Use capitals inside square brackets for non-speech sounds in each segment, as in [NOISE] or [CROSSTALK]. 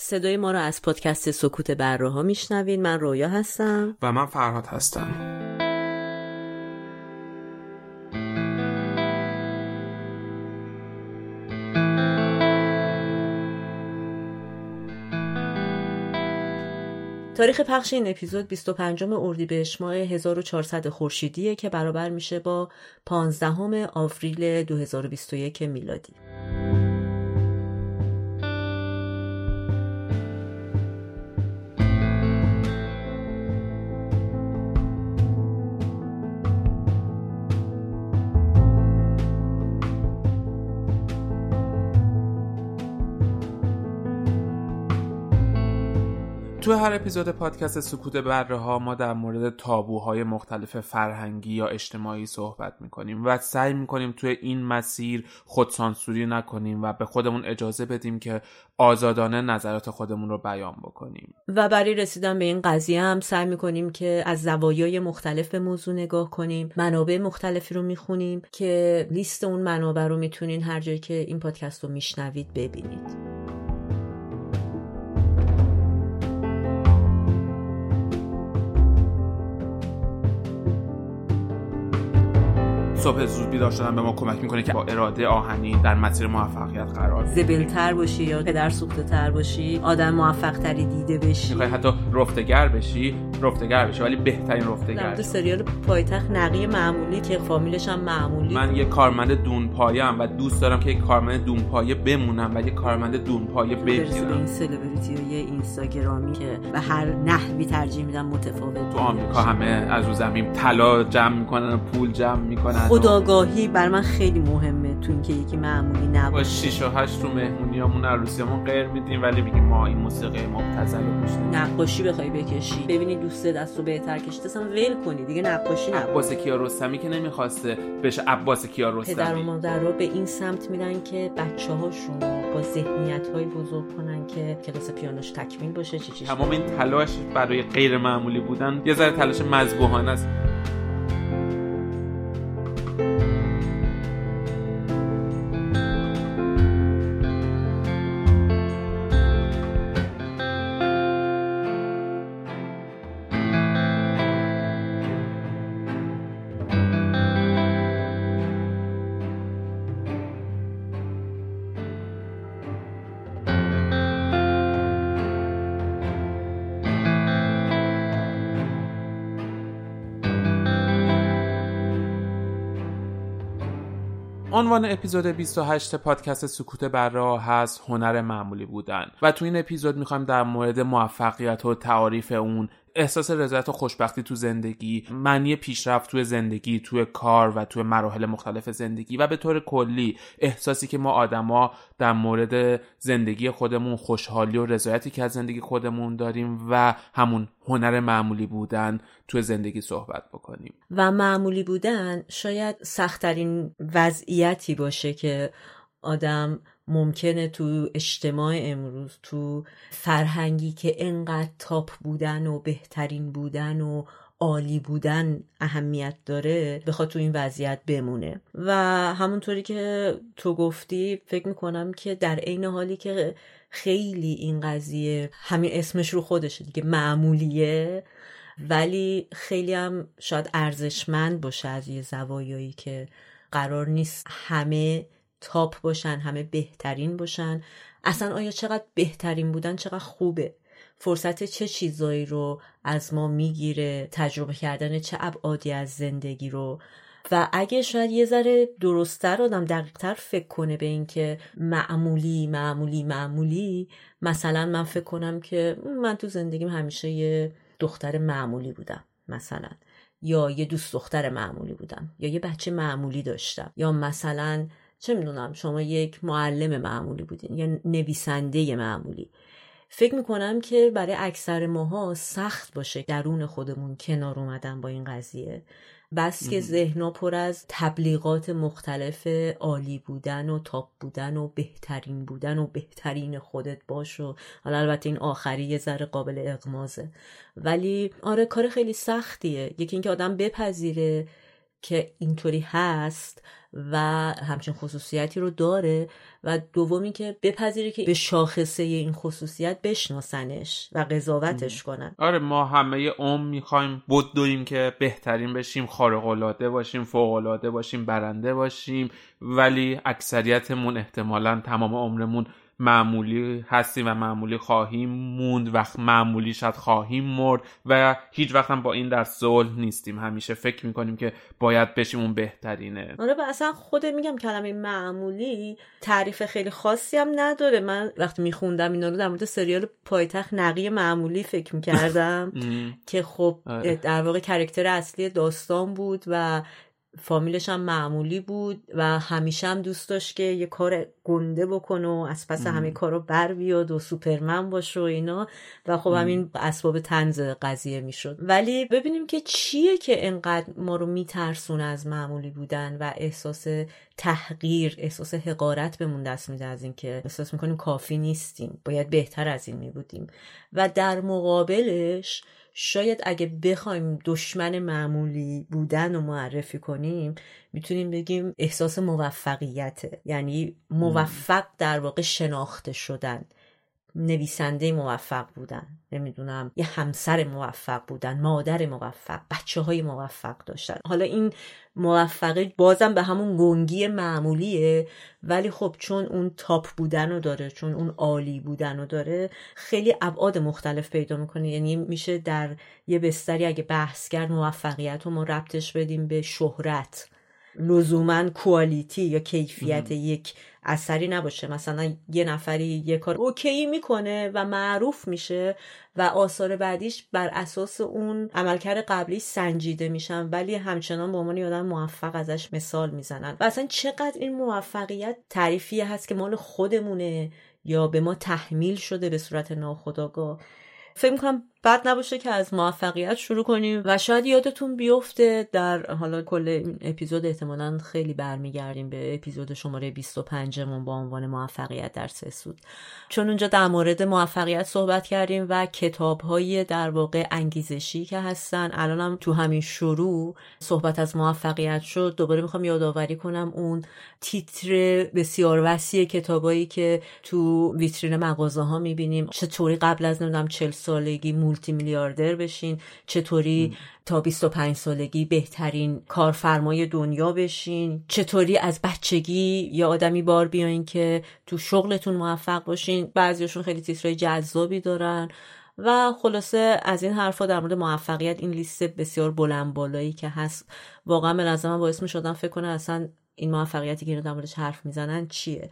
صدای ما رو از پادکست سکوت بره ها میشنوین من رویا هستم. و من فرهاد هستم. تاریخ پخش این اپیزود 25 اردیبهشت ماه 1400 خورشیدیه که برابر میشه با 15 آوریل 2021 میلادی. تو هر اپیزود پادکست سکوت بره ها ما در مورد تابوهای مختلف فرهنگی یا اجتماعی صحبت می‌کنیم و سعی می‌کنیم توی این مسیر خودسانسوری نکنیم و به خودمون اجازه بدیم که آزادانه نظرات خودمون رو بیان بکنیم. و برای رسیدن به این قضیه هم سعی می‌کنیم که از زوایای مختلف به موضوع نگاه کنیم منابع مختلفی رو می‌خونیم که لیست اون منابع رو می‌تونین هر جایی که این پادکست رو میشنوید ببینید. صبح زود بیدار شدن به ما کمک می‌کنه که با اراده آهنی در مسیر موفقیت قرار زبلتر باشی یا پدر سوخته تر باشی آدم موفق تری دیده بشی. می‌خوای حتی رفتگر بشی رفتگر بشی ولی بهترین رفتگر در سریال پایتخت نقی معمولی که فامیلش هم معمولی. من یه کارمند دون پایم و دوست دارم که یه کارمند دون پایه بمونم و یه کارمند دون پایه بگیرم. این سلبریتی و یه اینستاگرامی که به هر نحوی ترجیح میدن متفاوت تو آمریکا همه از رو زمین طلا جمع می‌کنن و پول جمع می‌کنن. خداگاهی بر من خیلی مهمه تو اینکه یکی معمولی نباشه. با 6 و 8 رو مهمونیامون عروسیامون غیر میدیم ولی میگیم ما این موسیقی مبتذل رو گوش نقاشی بخوای بکشی. ببینی دوست دست رو بهتر کشیده اصلا ول کنی دیگه نقاشی نباشه. عباس کیارستمی که نمی‌خواسته بشه عباس کیارستمی. پدر و مادر رو به این سمت میدن که بچه هاشون با ذهنیت های بزرگ کنن که کلاس پیانوش تکمیل باشه چی چی تمام این تلاش برای غیر معمولی بودن یه ذره تلاش مذبوحانه است. عنوان اپیزود 28 پادکست سکوت برا هست هنر معمولی بودن. و تو این اپیزود می‌خوایم در مورد موفقیت و تعاریف اون احساس رضایت و خوشبختی تو زندگی معنی پیشرفت تو زندگی تو کار و تو مراحل مختلف زندگی و به طور کلی احساسی که ما آدما در مورد زندگی خودمون خوشحالی و رضایتی که از زندگی خودمون داریم و همون هنر معمولی بودن تو زندگی صحبت بکنیم. و معمولی بودن شاید سختترین وضعیتی باشه که آدم ممکنه تو اجتماع امروز تو فرهنگی که انقدر تاپ بودن و بهترین بودن و عالی بودن اهمیت داره بخواد تو این وضعیت بمونه. و همونطوری که تو گفتی فکر می‌کنم که در عین حالی که خیلی این قضیه همین اسمش رو خودشه دیگه معمولیه ولی خیلی هم شاید ارزشمند باشه از یه زوایایی که قرار نیست همه تاپ باشن همه بهترین باشن. اصلا آیا چقدر بهترین بودن چقدر خوبه؟ فرصت چه چیزایی رو از ما می‌گیره؟ تجربه کردن چه ابعادی از زندگی رو؟ و اگه شاید یه ذره درستتر آدم دقیقتر فکر کنه به اینکه معمولی معمولی معمولی مثلا من فکر کنم که من تو زندگیم همیشه یه دختر معمولی بودم مثلا. یا یه دوست دختر معمولی بودم یا یه بچه معمولی داشتم. یا مثلا چه می‌دونم شما یک معلم معمولی بودین یا نویسنده معمولی. فکر می‌کنم که برای اکثر ماها سخت باشه درون خودمون کنار اومدن با این قضیه. بس که ذهنا پر از تبلیغات مختلف عالی بودن و تاپ بودن و بهترین بودن و بهترین خودت باش و حالا البته این آخری یه ذره قابل اقمازه ولی آره کار خیلی سختیه. یکی اینکه آدم بپذیره که اینطوری هست. و همچین خصوصیتی رو داره و دومی که بپذیره که به شاخصه این خصوصیت بشناسنش و قضاوتش کنن. آره ما همه عمر می‌خوایم بدویم که بهترین بشیم خارق العاده باشیم فوق العاده باشیم برنده باشیم ولی اکثریتمون احتمالا تمام عمرمون معمولی هستیم و معمولی خواهیم موند و معمولی شاید خواهیم مرد و هیچ وقت هم با این در صلح نیستیم. همیشه فکر می‌کنیم که باید بشیم اون بهترینه. آره و اصلا خود میگم کلمه معمولی تعریف خیلی خاصی هم نداره. من وقتی میخوندم اینا رو در مورد سریال پایتخت نقی معمولی فکر می‌کردم [LAUGHS] که خب آره. در واقع کرکتر اصلی داستان بود و فامیلش هم معمولی بود و همیشه هم دوست داشت که یه کار گنده بکنه و از پس همه کار رو بر بیاد و سوپرمن باشه و اینا. و خب همین اسباب تنز قضیه می‌شد. ولی ببینیم که چیه که انقدر ما رو میترسونه از معمولی بودن و احساس تحقیر احساس حقارت بهمون دست میده از اینکه احساس می‌کنیم کافی نیستیم باید بهتر از این میبودیم. و در مقابلش شاید اگه بخوایم دشمن معمولی بودن رو معرفی کنیم می‌تونیم بگیم احساس موفقیته. یعنی موفق در واقع شناخته شدن. نویسنده موفق بودن. نمی‌دونم یه همسر موفق بودن مادر موفق بچه های موفق داشتن. حالا این موفقه بازم به همون گنگی معمولیه. ولی خب چون اون تاپ بودن رو داره چون اون عالی بودن رو داره خیلی ابعاد مختلف پیدا می‌کنه. یعنی میشه در یه بستری اگه بحث کرد موفقیت رو ما ربطش بدیم به شهرت. لزوما کوالیتی یا کیفیت یک اثری نباشه. مثلا یه نفری یه کار اوکی می‌کنه و معروف میشه و آثار بعدیش بر اساس اون عملکرد قبلی سنجیده میشن ولی همچنان به عنوان آدم موفق ازش مثال می‌زنن. و اصلا چقدر این موفقیت تعریفی هست که مال خودمونه یا به ما تحمیل شده به صورت ناخودآگاه. فکر می‌کنم بد نباشه که از موفقیت شروع کنیم و شاید یادتون بیفته در حالا کل این اپیزود احتمالا خیلی برمیگردیم به اپیزود شماره 25 مون با عنوان موفقیت در سه سود. چون اونجا در مورد موفقیت صحبت کردیم و کتاب های در واقع انگیزشی که هستن. الانم تو همین شروع صحبت از موفقیت شد. دوباره می‌خوام یادآوری کنم اون تیتر بسیار وسیع کتابایی که تو ویترین مغازه ها می‌بینیم. چطوری قبل از نمی‌دونم 40 سالگی مولتی میلیاردر بشین چطوری تا 25 سالگی بهترین کارفرمای دنیا بشین چطوری از بچگی یا آدمی بار بیاین که تو شغلتون موفق باشین. بعضیشون خیلی تیترهای جذابی دارن و خلاصه از این حرفا در مورد موفقیت این لیست بسیار بلند بالایی که هست. واقعا به نظر من باعث می شدم فکر کنه اصلا این موفقیتی که در موردش حرف می‌زنن چیه.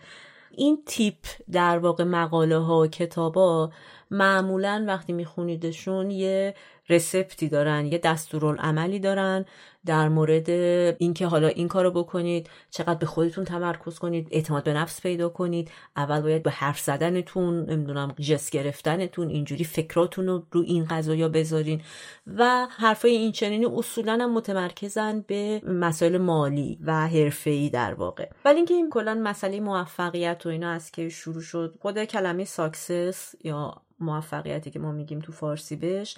این تیپ در واقع مقاله ها و کتابا معمولا وقتی میخونیدشون یه رسپتی دارن یه دستورالعملی دارن در مورد اینکه حالا این کارو بکنید چقدر به خودتون تمرکز کنید اعتماد به نفس پیدا کنید اول باید به حرف زدنتون نمی‌دونم جس گرفتنتون اینجوری فکراتون رو رو این قضايا بذارین و حرفای این چنینی اصولا هم متمرکزن به مسائل مالی و حرفه‌ای در واقع. ولی اینکه این کلا مسئله موفقیت و اینا از که شروع شد خود کلمه ساکسس یا موفقیتی که ما میگیم تو فارسی بهش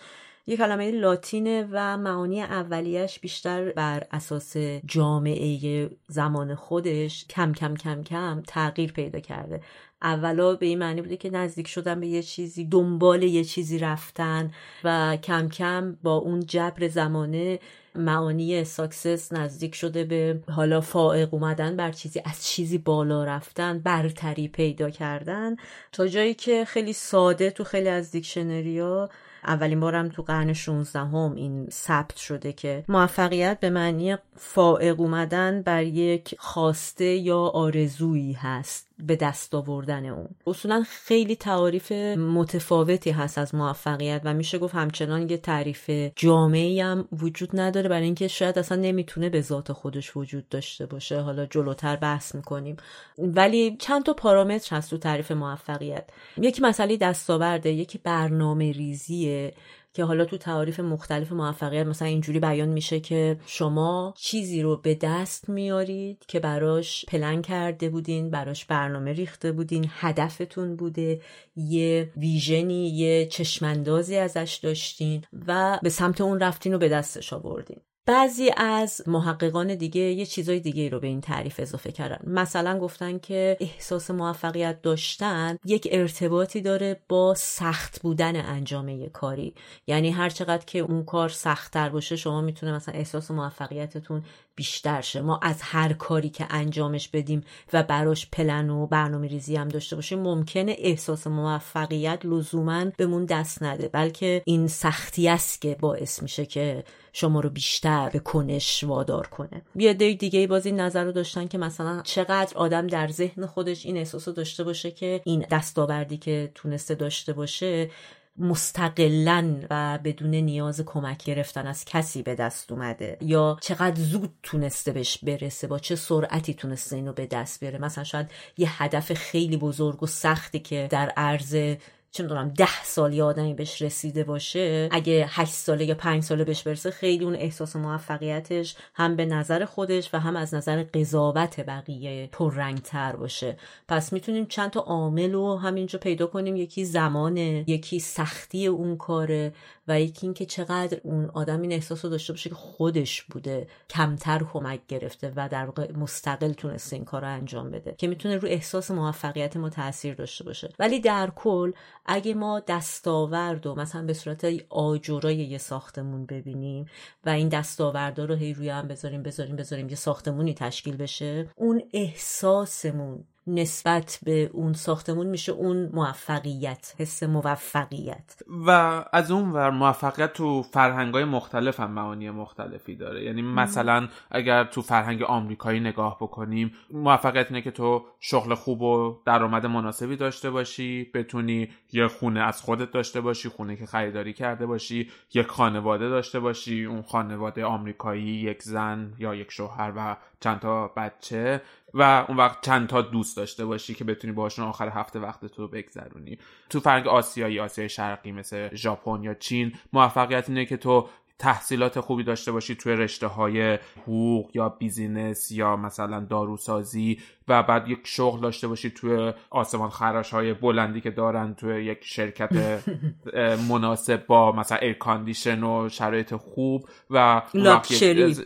یه کلمه لاتینه و معانی اولیش بیشتر بر اساس جامعه زمان خودش کم کم کم کم تغییر پیدا کرده. اولا به این معنی بوده که نزدیک شدن به یه چیزی دنبال یه چیزی رفتن و کم کم با اون جبر زمانه معانی success نزدیک شده به حالا فائق اومدن بر چیزی از چیزی بالا رفتن برتری پیدا کردن. تا جایی که خیلی ساده تو خیلی از دیکشنری اولین بارم تو قرن 16 هم این ثبت شده که موفقیت به معنی فائق اومدن بر یک خواسته یا آرزویی هست. به دست آوردن اون. اصولا خیلی تعاریف متفاوتی هست از موفقیت و میشه گفت همچنان یه تعریف جامعی هم وجود نداره برای اینکه شاید اصلا نمی‌تونه به ذات خودش وجود داشته باشه. حالا جلوتر بحث می‌کنیم. ولی چند تا پارامتر هست تو تعریف موفقیت. یکی مسئله دستاورده یکی برنامه ریزیه که حالا تو تعاریف مختلف موفقیت مثلا اینجوری بیان میشه که شما چیزی رو به دست میارید که براش پلن کرده بودین براش برنامه ریخته بودین هدفتون بوده یه ویژنی یه چشماندازی ازش داشتین و به سمت اون رفتین و به دستش آوردین. بعضی از محققان دیگه یه چیزای دیگه رو به این تعریف اضافه کردن. مثلا گفتن که احساس موفقیت داشتن یک ارتباطی داره با سخت بودن انجام یک کاری. یعنی هر چقدر که اون کار سختتر باشه شما می‌تونه مثلا احساس موفقیتتون بیشتر شه. ما از هر کاری که انجامش بدیم و براش پلن و برنامه ریزی هم داشته باشیم ممکنه احساس موفقیت لزوما بهمون دست نده. بلکه این سختی است که باعث میشه که شما رو بیشتر به کنش وادار کنه. یه دی دیگه باز این نظر رو داشتن که مثلا چقدر آدم در ذهن خودش این احساس رو داشته باشه که این دستاوردی که تونسته داشته باشه مستقلا و بدون نیاز کمک گرفتن از کسی به دست اومده یا چقدر زود تونسته بهش برسه با چه سرعتی تونسته اینو به دست بیاره؟ مثلا شاید یه هدف خیلی بزرگ و سختی که در عرض چه می‌دونم ده سال یه آدمی بهش رسیده باشه اگه هشت ساله یا پنج ساله بهش برسه خیلی اون احساس موفقیتش هم به نظر خودش و هم از نظر قضاوت بقیه پررنگتر باشه. پس می‌تونیم چند تا عامل رو همینجا پیدا کنیم. یکی زمانه یکی سختی اون کاره و یکی اینکه چقدر اون آدم این احساس رو داشته باشه که خودش بوده کمتر کمک گرفته و در واقع مستقل تونسته این کار رو انجام بده که می‌تونه رو احساس موفقیت ما تاثیر داشته باشه. ولی در کل اگه ما دستاورد و مثلا به صورت آجورای یه ساختمون ببینیم و این دستاوردا رو هی روی هم بذاریم بذاریم بذاریم یه ساختمونی تشکیل بشه اون احساسمون نسبت به اون ساختمون میشه اون موفقیت حس موفقیت. و از اون ور موفقیت تو فرهنگ های مختلف هم معانی مختلفی داره. یعنی مثلا اگر تو فرهنگ آمریکایی نگاه بکنیم موفقیت اینه که تو شغل خوب و درآمد مناسبی داشته باشی بتونی یه خونه از خودت داشته باشی خونه که خریداری کرده باشی یک خانواده داشته باشی اون خانواده آمریکایی یک زن یا یک شوهر و چند تا بچه. و اون وقت چند تا دوست داشته باشی که بتونی باشون آخر هفته وقت تو بگذرونی. تو فرنگ آسیایی آسیای شرقی مثل ژاپن یا چین موفقیت اینه که تو تحصیلات خوبی داشته باشی توی رشته های حقوق یا business یا مثلا داروسازی و بعد یک شغل داشته باشی توی آسمان خراش های بلندی که دارن توی یک شرکت مناسب با مثلا air condition و شرایط خوب و luxury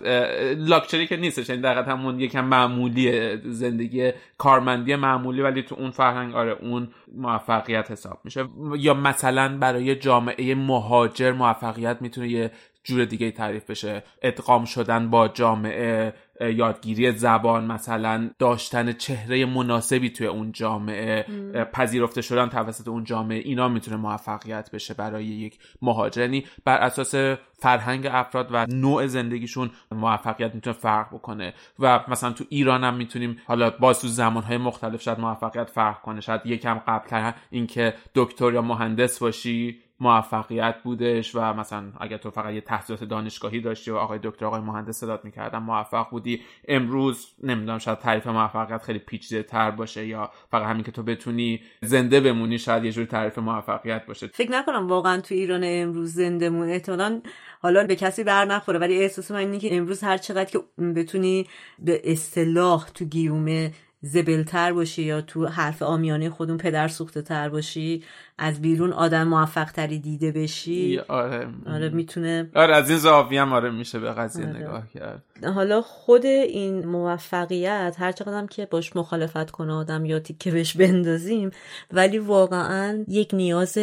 luxury که نیستش یعنی دقیقا همون یکم معمولی زندگی کارمندی معمولی ولی تو اون فرهنگ آره اون موفقیت حساب میشه. یا مثلا برای جامعه مهاجر موفقیت می‌تونه یه جور دیگه تعریف بشه. ادغام شدن با جامعه یادگیری زبان مثلا داشتن چهره مناسبی توی اون جامعه پذیرفته شدن توسط اون جامعه اینا می‌تونه موفقیت بشه برای یک مهاجر. یعنی بر اساس فرهنگ افراد و نوع زندگیشون موفقیت می‌تونه فرق بکنه. و مثلا تو ایران هم می‌تونیم حالا با تو زمانهای مختلف شاید موفقیت فرق کنه. شاید یکم قبلتر اینکه دکتر یا مهندس باشی موفقیت بودش و مثلا اگر تو فقط یه تحصیلات دانشگاهی داشتی و آقای دکتر آقای مهندس صدات می‌کردن موفق بودی. امروز نمی‌دونم شاید تعریف موفقیت خیلی پیچیده تر باشه یا فقط همین که تو بتونی زنده بمونی شاید یه جور تعریف موفقیت باشه. فکر نکنم واقعا تو ایران امروز زنده مون. احتمالاً حالا به کسی بر نخوره ولی احساس من اینه که امروز هر چقدر که بتونی به اصطلاح تو گیومه زبلتر باشی یا تو حرف آمیانه خودون پدر سوخته تر باشی از بیرون آدم موفق تری دیده بشی. آره. آره می‌تونه آره از این زاویه هم آره میشه به قضیه آره. نگاه کرد. حالا خود این موفقیت هر چقدر که باش مخالفت کنه آدم یا تیکه بهش بندازیم ولی واقعا یک نیاز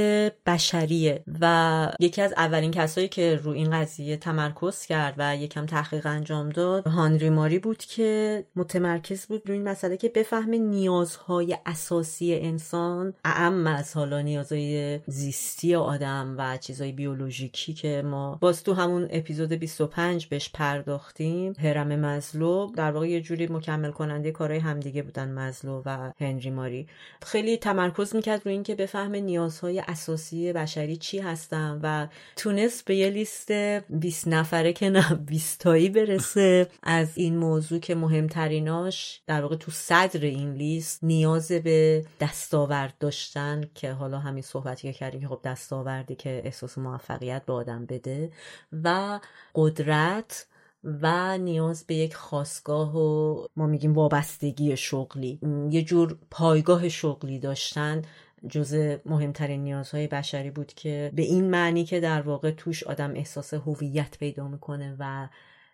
بشریه و یکی از اولین کسایی که رو این قضیه تمرکز کرد و یکم تحقیق انجام داد هانری ماری بود که متمرکز بود روی این مسئله که بفهمه نیازهای اساسی انسان اعم از حالا نیازهای زیستی آدم و چیزهای بیولوژیکی که ما باز تو همون اپیزود 25 بهش پرداختیم هرم مزلو. در واقع یه جوری مکمل کننده کارهای همدیگه بودن مزلو و هنری ماری. خیلی تمرکز می‌کرد روی اینکه بفهمه نیازهای اساسی بشری چی هستن و تونست به یه لیست 20 نفره که نه 20 تایی برسه. از این موضوع که مهمتریناش در واقع تو صدر این لیست نیاز به دستاورد داشتن که حالا همین صحبتی که کردیم که خب دستاوردی که احساس موفقیت به آدم بده و قدرت و نیاز به یک خواستگاه و ما میگیم وابستگی شغلی. یه جور پایگاه شغلی داشتن جز مهمترین نیازهای بشری بود که به این معنی که در واقع توش آدم احساس هویت پیدا می‌کنه و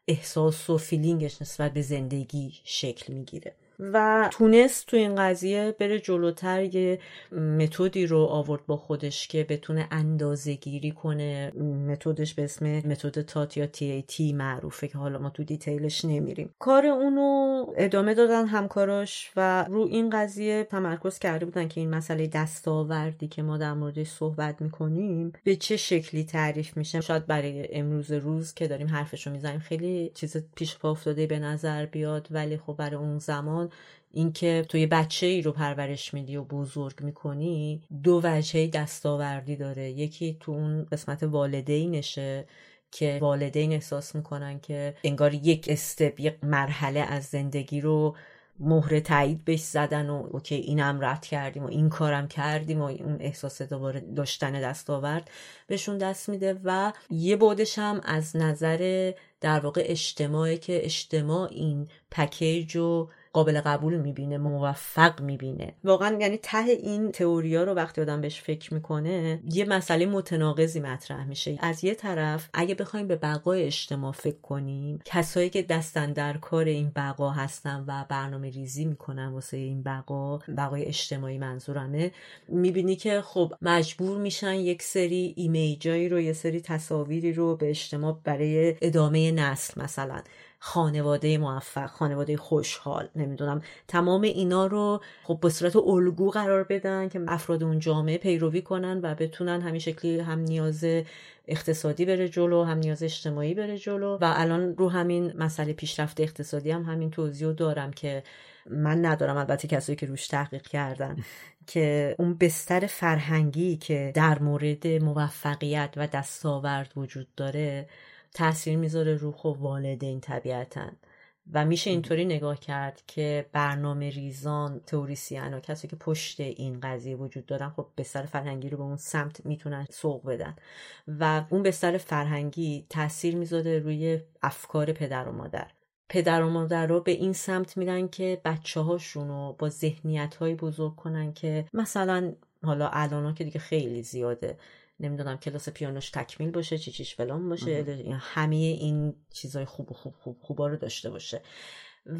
احساس و feeling ش نسبت به زندگی شکل می‌گیره. و تونست تو این قضیه بره جلوتر یه متدی رو آورد با خودش که بتونه اندازه گیری کنه. متدش به اسم متد TAT یا TAT معروفه که حالا ما تو detail ش نمیریم. کار اونو ادامه دادن همکاراش و رو این قضیه تمرکز کرده بودن که این مسئله دستاوردی که ما در موردش صحبت می‌کنیم به چه شکلی تعریف میشه. شاید برای امروز روز که داریم حرفشو می‌زنیم خیلی چیز پیش پا افتاده به نظر بیاد ولی خب برای اون زمان اینکه تو یه بچه ای رو پرورش میدی و بزرگ می‌کنی دو وجهه دستاوردی داره. یکی تو اون قسمت والدینشه که والدین احساس می‌کنن که انگار یک استپ یک مرحله از زندگی رو مهر تایید بهش زدن و اوکی اینم رد کردیم و این کارم کردیم و اون احساس دوباره داشتن دستاورد بهشون دست میده و یه بودش هم از نظر در واقع اجتماعی که اجتماع این پکیج و قابل قبول می‌بینه موفق می‌بینه. واقعا یعنی ته این تئوریا رو وقتی آدم بهش فکر می‌کنه یه مسئله متناقضی مطرح میشه. از یه طرف اگه بخوایم به بقای اجتماع فکر کنیم کسایی که دستن در کار این بقا هستن و برنامه ریزی می‌کنن واسه این بقا بقای اجتماعی منظورمه می‌بینی که خب مجبور میشن یک سری ایمیجایی رو یه سری تصاویری رو به اجتماع برای ادامه نسل مثلا خانواده موفق خانواده خوشحال نمی‌دونم. تمام اینا رو خب به صورت الگو قرار بدن که افراد اون جامعه پیروی کنن و بتونن همین شکلی هم نیاز اقتصادی بره جلو هم نیاز اجتماعی بره جلو. و الان رو همین مسئله پیشرفت اقتصادی هم همین توضیح دارم که من ندارم البته کسایی که روش تحقیق کردن [LAUGHS] که اون بستر فرهنگی که در مورد موفقیت و دستاورد وجود داره تاثیر می‌ذاره رو خب والدین طبیعتا. و میشه اینطوری نگاه کرد که برنامه ریزان توریسیان و کسی که پشت این قضیه وجود دارن خب بستر فرهنگی رو به اون سمت می‌تونن سوق بدن. و اون بستر فرهنگی تاثیر می‌ذاره روی افکار پدر و مادر. پدر و مادر رو به این سمت میرن که بچه هاشون رو با ذهنیت های بزرگ کنن که مثلا حالا الان که دیگه خیلی زیاده. نمی‌دونم کلاس پیانوش تکمیل باشه چی چیش فلان باشه همه این چیزای خوب خوب خوب خوبا رو داشته باشه.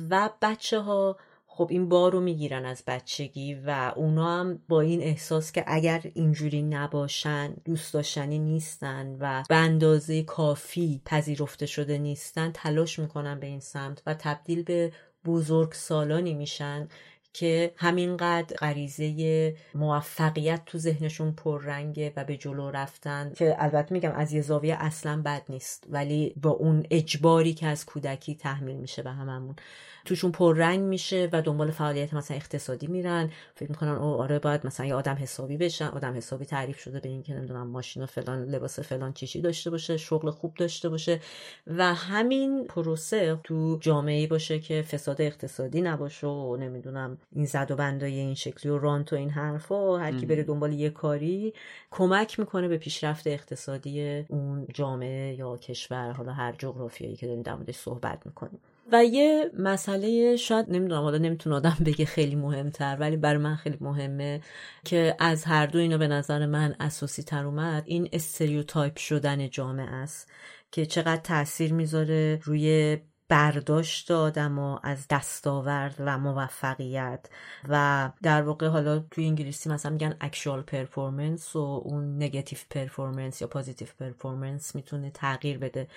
و بچه ها خب این بار رو می‌گیرن از بچگی و اونا هم با این احساس که اگر اینجوری نباشن دوست داشتنی نیستن و به اندازه کافی پذیرفته شده نیستن تلاش می‌کنن به این سمت و تبدیل به بزرگ سالانی میشن. که همینقدر غریزه موفقیت تو ذهنشون پررنگه و به جلو رفتن که البته میگم از یه زاویه اصلا بد نیست ولی با اون اجباری که از کودکی تحمیل میشه به هممون. توشون پررنگ میشه و دنبال فعالیت مثلا اقتصادی میرن. فکر می‌کنن او آره باید مثلا یه آدم حسابی بشن آدم حسابی تعریف شده به اینکه نمی‌دونم ماشین و فلان لباس فلان چیشی داشته باشه شغل خوب داشته باشه. و همین پروسه تو جامعه باشه که فساد اقتصادی نباشه و نمی‌دونم این زد و بندای این شکلی و رانت و این حرفا هر کی بره دنبال یه کاری کمک می‌کنه به پیشرفت اقتصادی اون جامعه یا کشور حالا هر جغرافیایی که داریم در موردش صحبت می‌کنیم. و یه مسئله شاید نمی‌دونم حالا نمی‌تونه آدم بگه خیلی مهمتر ولی برای من خیلی مهمه که از هر دو اینا به نظر من اساسی تر اومد. این استریوتایپ شدن جامعه است که چقدر تاثیر می‌ذاره روی برداشت آدم و از دستاورد و موفقیت و در واقع حالا توی انگلیسی مثلا میگن actual performance و اون negative performance یا positive performance می‌تونه تغییر بده.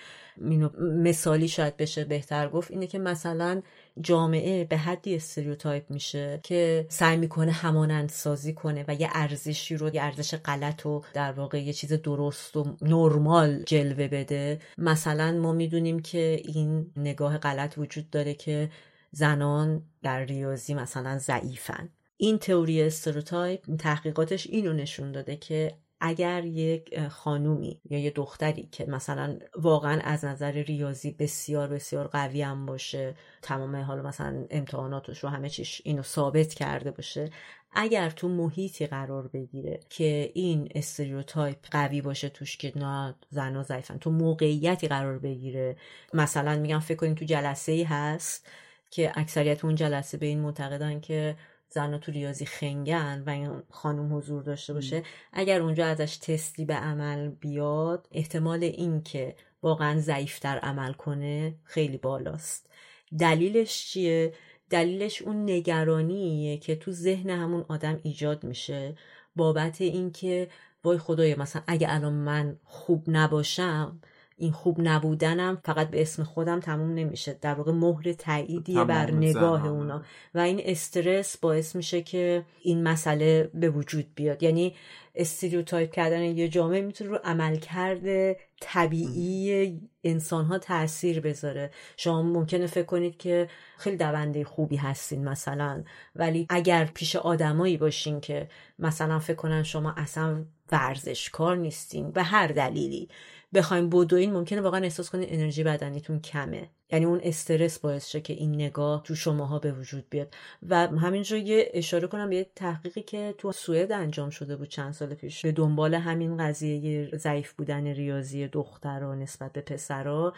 مثالی شاید بشه بهتر گفت اینه که مثلا جامعه به حدی stereotype میشه که سعی می‌کنه همانند سازی کنه و یه ارزشی رو یه ارزش غلط و در واقع یه چیز درست و نرمال جلوه بده. مثلا ما می‌دونیم که این نگاه غلط وجود داره که زنان در ریاضی مثلا ضعیفن. این تئوری stereotype تحقیقاتش اینو نشون داده که اگر یک خانومی یا یه دختری که مثلا واقعا از نظر ریاضی بسیار بسیار قوی هم باشه تمام حالا مثلا امتحاناتش رو همه چیش اینو ثابت کرده باشه اگر تو محیطی قرار بگیره که این stereotype قوی باشه توش که نه زنا ضعیفن تو موقعیتی قرار بگیره مثلا میگم فکر کنیم تو جلسه ای هست که اکثریت اون جلسه به این معتقدن که زن تو ریاضی خنگن و این خانم حضور داشته باشه اگر اونجا ازش تستی به عمل بیاد احتمال این که واقعا ضعیفتر عمل کنه خیلی بالاست. دلیلش چیه؟ دلیلش اون نگرانیه که تو ذهن همون آدم ایجاد میشه. بابت اینکه وای خدای مثلا اگه الان من خوب نباشم این خوب نبودنم فقط به اسم خودم تموم نمیشه. در واقع مهر تاییدیه بر نگاه اونا. و این استرس باعث میشه که این مسئله به وجود بیاد. یعنی استریوتایپ کردن یه جامعه می‌تونه رو عملکرد طبیعی انسان ها تاثیر بذاره. شما ممکنه فکر کنید که خیلی دونده خوبی هستین مثلا ولی اگر پیش آدمایی باشین که مثلا فکر کنن شما اصلا ورزشکار نیستین به هر دلیلی بخوایم بدوین ممکنه واقعا احساس کنید انرژی بدنیتون کمه. یعنی اون استرس باعث شه که این نگاه تو شماها به وجود بیاد. و همینجا یه اشاره کنم یه تحقیقی که تو سوئد انجام شده بود چند سال پیش. به دنبال همین قضیه ضعیف بودن ریاضی دخترها نسبت به پسرها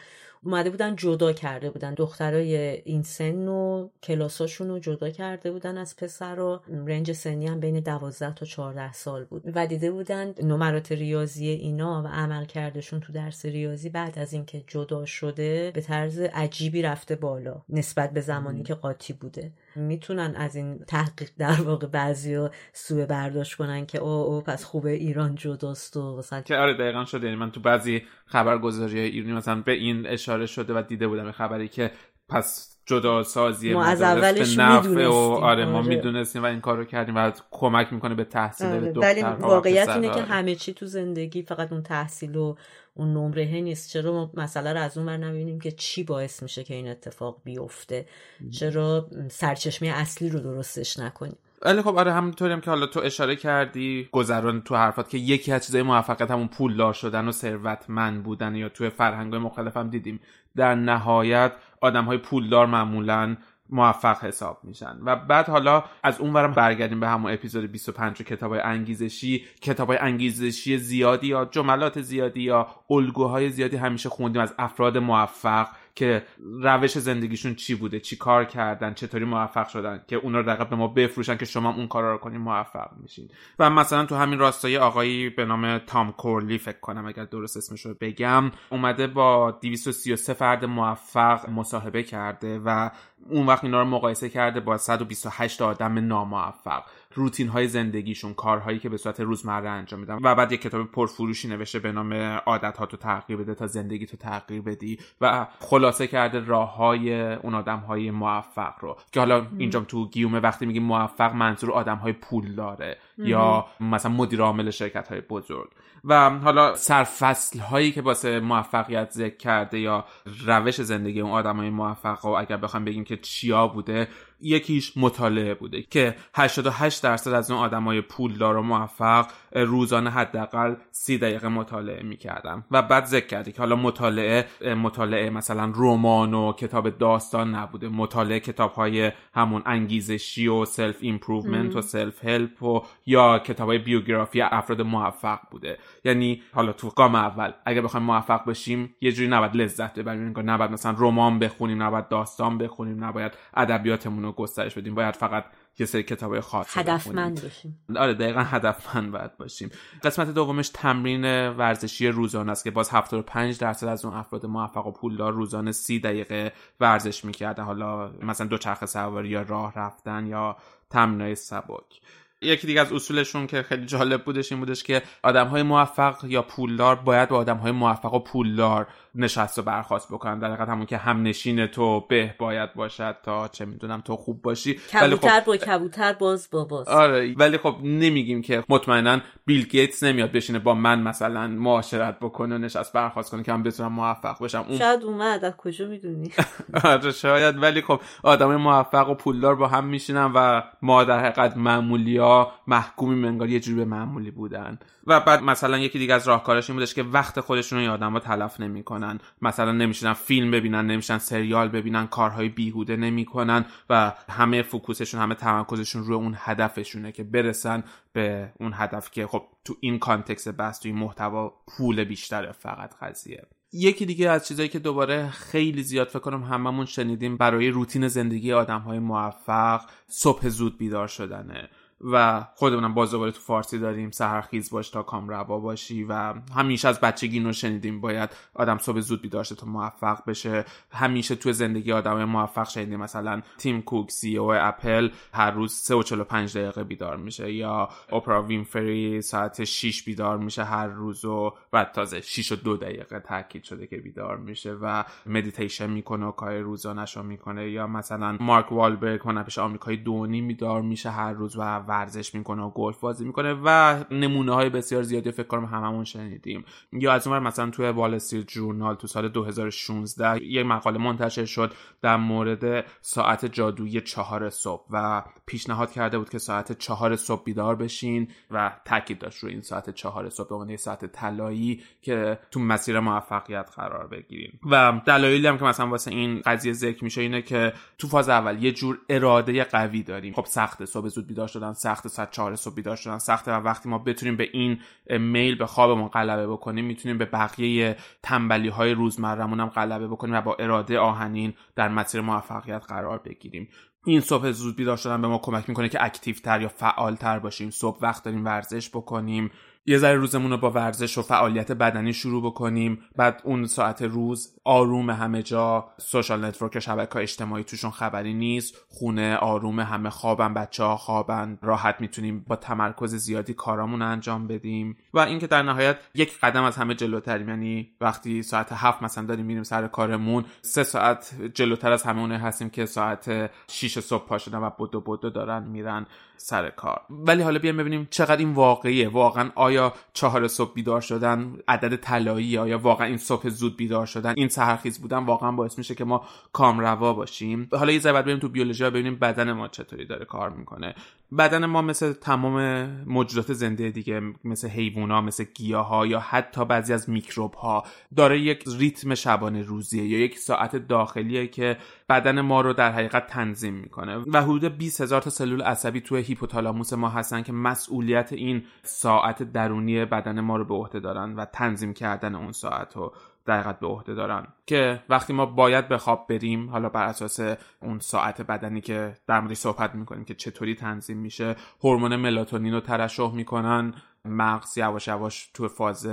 اومده بودن جدا کرده بودن. دخترای این سن و کلاساشون رو جدا کرده بودن از پسرها رنج سنی هم بین 12 تا 14 سال بود. و دیده بودن نمرات ریاضی اینا و عمل کردشون تو درس ریاضی بعد از اینکه جدا شده به طرز عجیبی رفته بالا نسبت به زمانی که قاطی بوده. می‌تونن از این تحقیق در واقع بعضی سوء برداشت کنن که او, او پس خوبه ایران جداست و مثلا که آره دقیقا شده. یعنی من تو بعضی خبرگزاری ایرانی مثلا به این اشاره شده و دیده بودم خبری که پس جدا سازی ما از اولش نفع و آره ما آره. می‌دونستیم و این کارو کردیم و کمک می‌کنه به تحصیل آره. ولی واقعیت اینه که همه چی تو زندگی فقط اون تحصیل و اون نمره نیست. چرا ما مسئله رو از اون ور نبینیم که چی باعث میشه که این اتفاق بیفته؟ چرا سرچشمه اصلی رو درستش نکنیم؟ ولی خب آره همونطوری هم که حالا تو اشاره کردی گذران تو حرفات که یکی از چیزای موفقیت همون پولدار شدن و ثروتمند بودن یا توی فرهنگ مختلف هم دیدیم. در نهایت آدم های پولدار معمولا موفق حساب میشن. و بعد حالا از اونورم برگردیم به همون اپیزود 25 کتاب های انگیزشی. کتاب های انگیزشی زیادی یا جملات زیادی یا الگوهای زیادی همیشه خوندیم از افراد موفق. که روش زندگیشون چی بوده چی کار کردن چطوری موفق شدن که اونا رو به ما بفروشن که شما اون کارا رو کنین موفق میشین. و مثلا تو همین راستای آقایی به نام تام کورلی فکر کنم اگر درست اسمش رو بگم اومده با 233 فرد موفق مصاحبه کرده و اون وقت اینا رو مقایسه کرده با 128 آدم ناموفق. روتین های زندگیشون کارهایی که به صورت روزمره انجام میدن. و بعد یک کتاب پرفروشی نوشته به نام عادت ها تو تغییر بده تا زندگی تو تغییر بدی و خلاصه کرده راه های اون آدم های موفق رو. که حالا اینجا تو گیومه وقتی میگیم موفق منظور آدم های پول داره یا مثلا مدیر عامل شرکت های بزرگ. و حالا سرفصل هایی که واسه موفقیت ذکر کرده یا روش زندگی اون آدم های موفق و اگر بخوام بگیم که چیا بوده یکیش مطالعه بوده که 88 درصد از اون آدمای پولدار و موفق روزانه حداقل سی دقیقه مطالعه می‌کردم و بعد ذکر کردی که حالا مطالعه مطالعه مثلا رمان و کتاب داستان نبوده. مطالعه کتاب های همون انگیزشی و self improvement و self help و یا کتاب های بیوگرافی افراد موفق بوده. یعنی حالا تو گام اول اگه بخوایم موفق بشیم یه جوری نباید لذت ببریم نباید مثلا رمان بخونیم نباید داستان بخونیم نباید ادبیاتمون رو گسترش بدیم باید فقط یه سری کتاب خاص هدفمند باشیم آره دقیقا هدفمند باید باشیم. قسمت دومش تمرین ورزشی روزانه است که باز 75 درصد از اون افراد موفق و پولدار روزانه 30 دقیقه ورزش می‌کردن. حالا مثلا دو چرخ سواری یا راه رفتن یا تمرینای سبک. یکی دیگه از اصولشون که خیلی جالب بودش این بودش که آدم های موفق یا پولدار باید با آدم های موفق و پولدار نشست و برخواست بکنن. در حقیقت همون که هم نشین تو به باید باشد تا چه می‌دونم تو خوب باشی. کبوتر خب... با کبوتر باز با باز. آره ولی خب نمیگیم که مطمئنا بیل گیتس نمیاد بشینه با من مثلا معاشرت بکنه و نشست برخواست کنه که من بتونم موفق باشم اون... شاید اومد. از کجا می‌دونی؟ [LAUGHS] آره شاید. ولی خب آدم موفق و پولدار با هم میشینن و ما در حقیقت معمولی ها محکومی منگار یه جوری به معمولی بودن. و بعد مثلا یکی دیگه از راهکاراش این بودش که وقت خودشون رو ها تلف نمی‌کنن. مثلا نمیشنن فیلم ببینن نمیشن سریال ببینن کارهای بیهوده نمی‌کنن و همه focus شون همه تمرکزشون روی اون هدفشونه که برسن به اون هدف که خب تو این context پس تو این محتوا پول بیشتره فقط قضیه. یکی دیگه از چیزایی که دوباره خیلی زیاد فکر کنم هممون شنیدیم برای روتین زندگی آدم های موفق صبح زود بیدار شدنه. و خودمونم باز دوباره تو فارسی داریم سحرخیز باش تا کامروا باشی و همیشه از بچگی اینو شنیدیم. باید آدم صبح زود بیدار تا موفق بشه. همیشه تو زندگی آدم موفق شنیدیم. مثلا تیم کوک CEO اپل هر روز 3 و 45 دقیقه بیدار میشه یا اپرا وینفری ساعت 6 بیدار میشه هر روز و بعد تازه 6 و 2 دقیقه تاکید شده که بیدار میشه و مدیتیشن می‌کنه و کار روزانه‌شو می‌کنه. یا مثلا مارک والبرگ هنرپیشه آمریکایی دونی بیدار میشه هر روز و ورزش می‌کنه و گلف بازی می‌کنه و نمونه های بسیار زیادی فکر کنم هممون شنیدیم. یا از اون مثلا توی وال استریت جورنال تو سال 2016 یک مقاله منتشر شد در مورد ساعت جادویی چهار صبح و پیشنهاد کرده بود که ساعت چهار صبح بیدار بشین و تاکید داشت روی این ساعت چهار صبح به ساعت طلایی که تو مسیر موفقیت قرار بگیریم. و دلایلی هم که مثلا واسه این قضیه ذکر میشه اینه که تو فاز اول یه جور اراده قوی داریم. خب سخته صبح زود بیدار شدن سخت ساعت چهار صبح بیدار شدن سخته و وقتی ما بتونیم به این میل به خوابمون غلبه بکنیم می‌تونیم به بقیه تنبلی های روزمرهمون هم غلبه بکنیم و با اراده آهنین در مسیر موفقیت قرار بگیریم. این صبح زود بیدار شدن به ما کمک می‌کنه که active تر یا فعال تر باشیم صبح وقت داریم ورزش بکنیم. یه ذره روزمون رو با ورزش و فعالیت بدنی شروع بکنیم. بعد اون ساعت روز آروم همه جا. social network شبکه اجتماعی توشون خبری نیست. خونه آروم همه خوابن بچه ها خوابن. راحت می‌تونیم با تمرکز زیادی کارامون انجام بدیم. و اینکه در نهایت یک قدم از همه جلوتریم. یعنی وقتی ساعت هفت مثلا داریم میریم سر کارمون سه ساعت جلوتر از همه هستیم که ساعت 6 صبح پا شدن و بدو بدو دارن میرن. سر کار. ولی حالا بیایم ببینیم چقدر این واقعیه. واقعا آیا چهار صبح بیدار شدن عدد طلایی آیا واقعا این صبح زود بیدار شدن این سحرخیز بودن واقعا باعث میشه که ما کامروا باشیم؟ حالا یه ذره بریم تو بیولوژی ببینیم بدن ما چطوری داره کار می‌کنه. بدن ما مثل تمام موجودات زنده دیگه مثل حیوونا مثل ها یا حتی بعضی از میکروب ها داره یک ریتم شبانه روزیه یا یک ساعت داخلیه که بدن ما رو در حقیقت تنظیم می‌کنه. و حدود 20 هزار تا سلول عصبی توی هیپوتالاموس ما هستن که مسئولیت این ساعت درونی بدن ما رو به عهده دارن و تنظیم کردن اون ساعت رو دقیقت به عهده دارن. که وقتی ما باید به خواب بریم حالا بر اساس اون ساعت بدنی که در موردش صحبت می‌کنیم که چطوری تنظیم میشه هورمون ملاتونین رو ترشح می‌کنن مغز یواش یواش تو فاز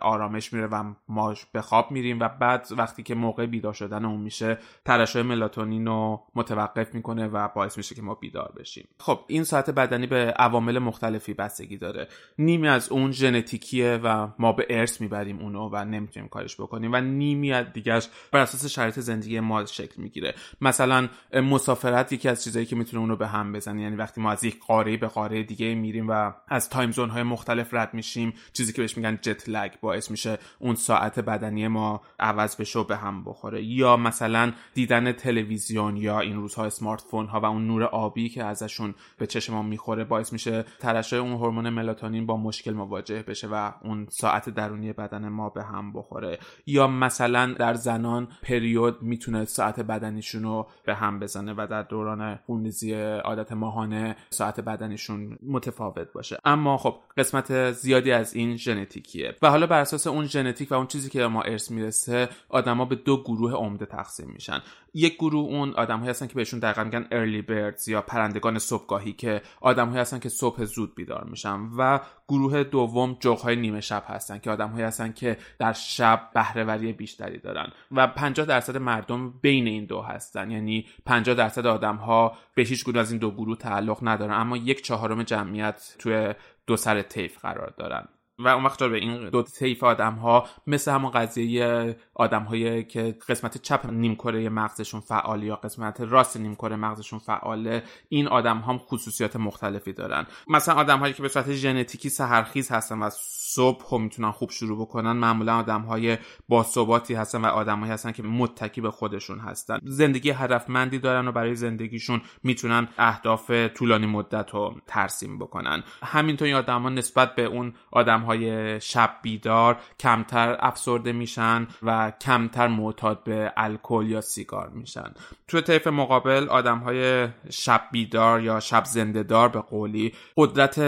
آرامش میره و ما به خواب میریم و بعد وقتی که موقع بیدار شدن اون میشه ترشح ملاتونین رو متوقف می‌کنه و باعث میشه که ما بیدار بشیم. خب این ساعت بدنی به عوامل مختلفی بستگی داره. نیمی از اون ژنتیکیه و ما به ارث می‌بریم اونو و نمی‌تونیم کارش بکنیم و نیمی از دیگرش بر اساس شرایط زندگی ما شکل می‌گیره. مثلا مسافرت یکی از چیزایی که می‌تونه اونو به هم بزنه یعنی وقتی ما از یک قاره به قاره دیگه میریم و از time zone های مختلف مختلف رد میشیم. چیزی که بهش میگن jet lag باعث میشه اون ساعت بدنی ما عوض بشه و به هم بخوره. یا مثلا دیدن تلویزیون یا این روزها smartphone ها و اون نور آبی که ازشون به چشم ما می‌خوره باعث میشه ترشح اون هورمون ملاتونین با مشکل مواجه بشه و اون ساعت درونی بدن ما به هم بخوره. یا مثلا در زنان پریود می‌تونه ساعت بدنیشون رو به هم بزنه و در دوران خونریزی عادت ماهانه ساعت بدنیشون متفاوت باشه. اما خب قسمت زیادی از این ژنتیکیه. و حالا بر اساس اون ژنتیک و اون چیزی که ما ارث می‌رسه آدما به دو گروه عمده تقسیم میشن. یک گروه اون آدمهایی هستن که بهشون دقیقا میگن ارلی بردز یا پرندگان صبحگاهی که آدمهایی هستن که صبح زود بیدار میشن. و گروه دوم جغهای نیمه شب هستن که آدمهایی هستن که در شب بهرهوری بیشتری دارن. و 50 درصد مردم بین این دو هستن. یعنی 50 درصد آدم ها به هیچ گروه از این دو گروه تعلق ندارن. اما یک چهارم جمعیت توی دو سر طیف قرار دارن. و اون وقت به این دو طیف آدم ها مثل همون قضیه آدم هایی که قسمت چپ نیمکره مغزشون فعال یا قسمت راست نیمکره مغزشون فعاله این آدم هم خصوصیات مختلفی دارن. مثلا آدم هایی که به صورت ژنتیکی سهرخیز هستن و صبح هم می‌تونن خوب شروع بکنن معمولا آدم های باثباتی هستن و آدمهایی هستن که متکی به خودشون هستن. زندگی هدفمندی دارن و برای زندگیشون می‌تونن اهداف طولانی مدت رو ترسیم بکنن. همینطور این آدم ها نسبت به اون آدم های شب بیدار کمتر افسرده میشن و کمتر معتاد به الکل یا سیگار میشن. توی طیف مقابل آدم های شب بیدار یا شب زنده دار به قولی قدرت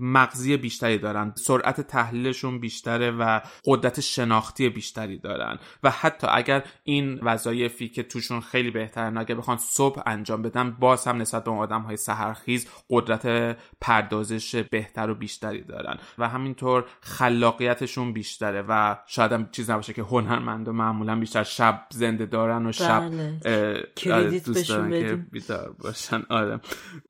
مغزی بیشتری دارن. سرعت تحلیلشون بیشتره و قدرت شناختی بیشتری دارن. و حتی اگر این وظایفی که توشون خیلی بهترن اگر بخوان صبح انجام بدن باز هم نسبت به آدم های سهرخیز قدرت پردازش بهتر و بیشتری دارن. و همینطور خلاقیتشون بیشتره و شاید هم چیز نباشه که هنرمند و معمولا بیشتر شب زنده دارن و شب بله. دوست دارن که بیدار باشن. آره.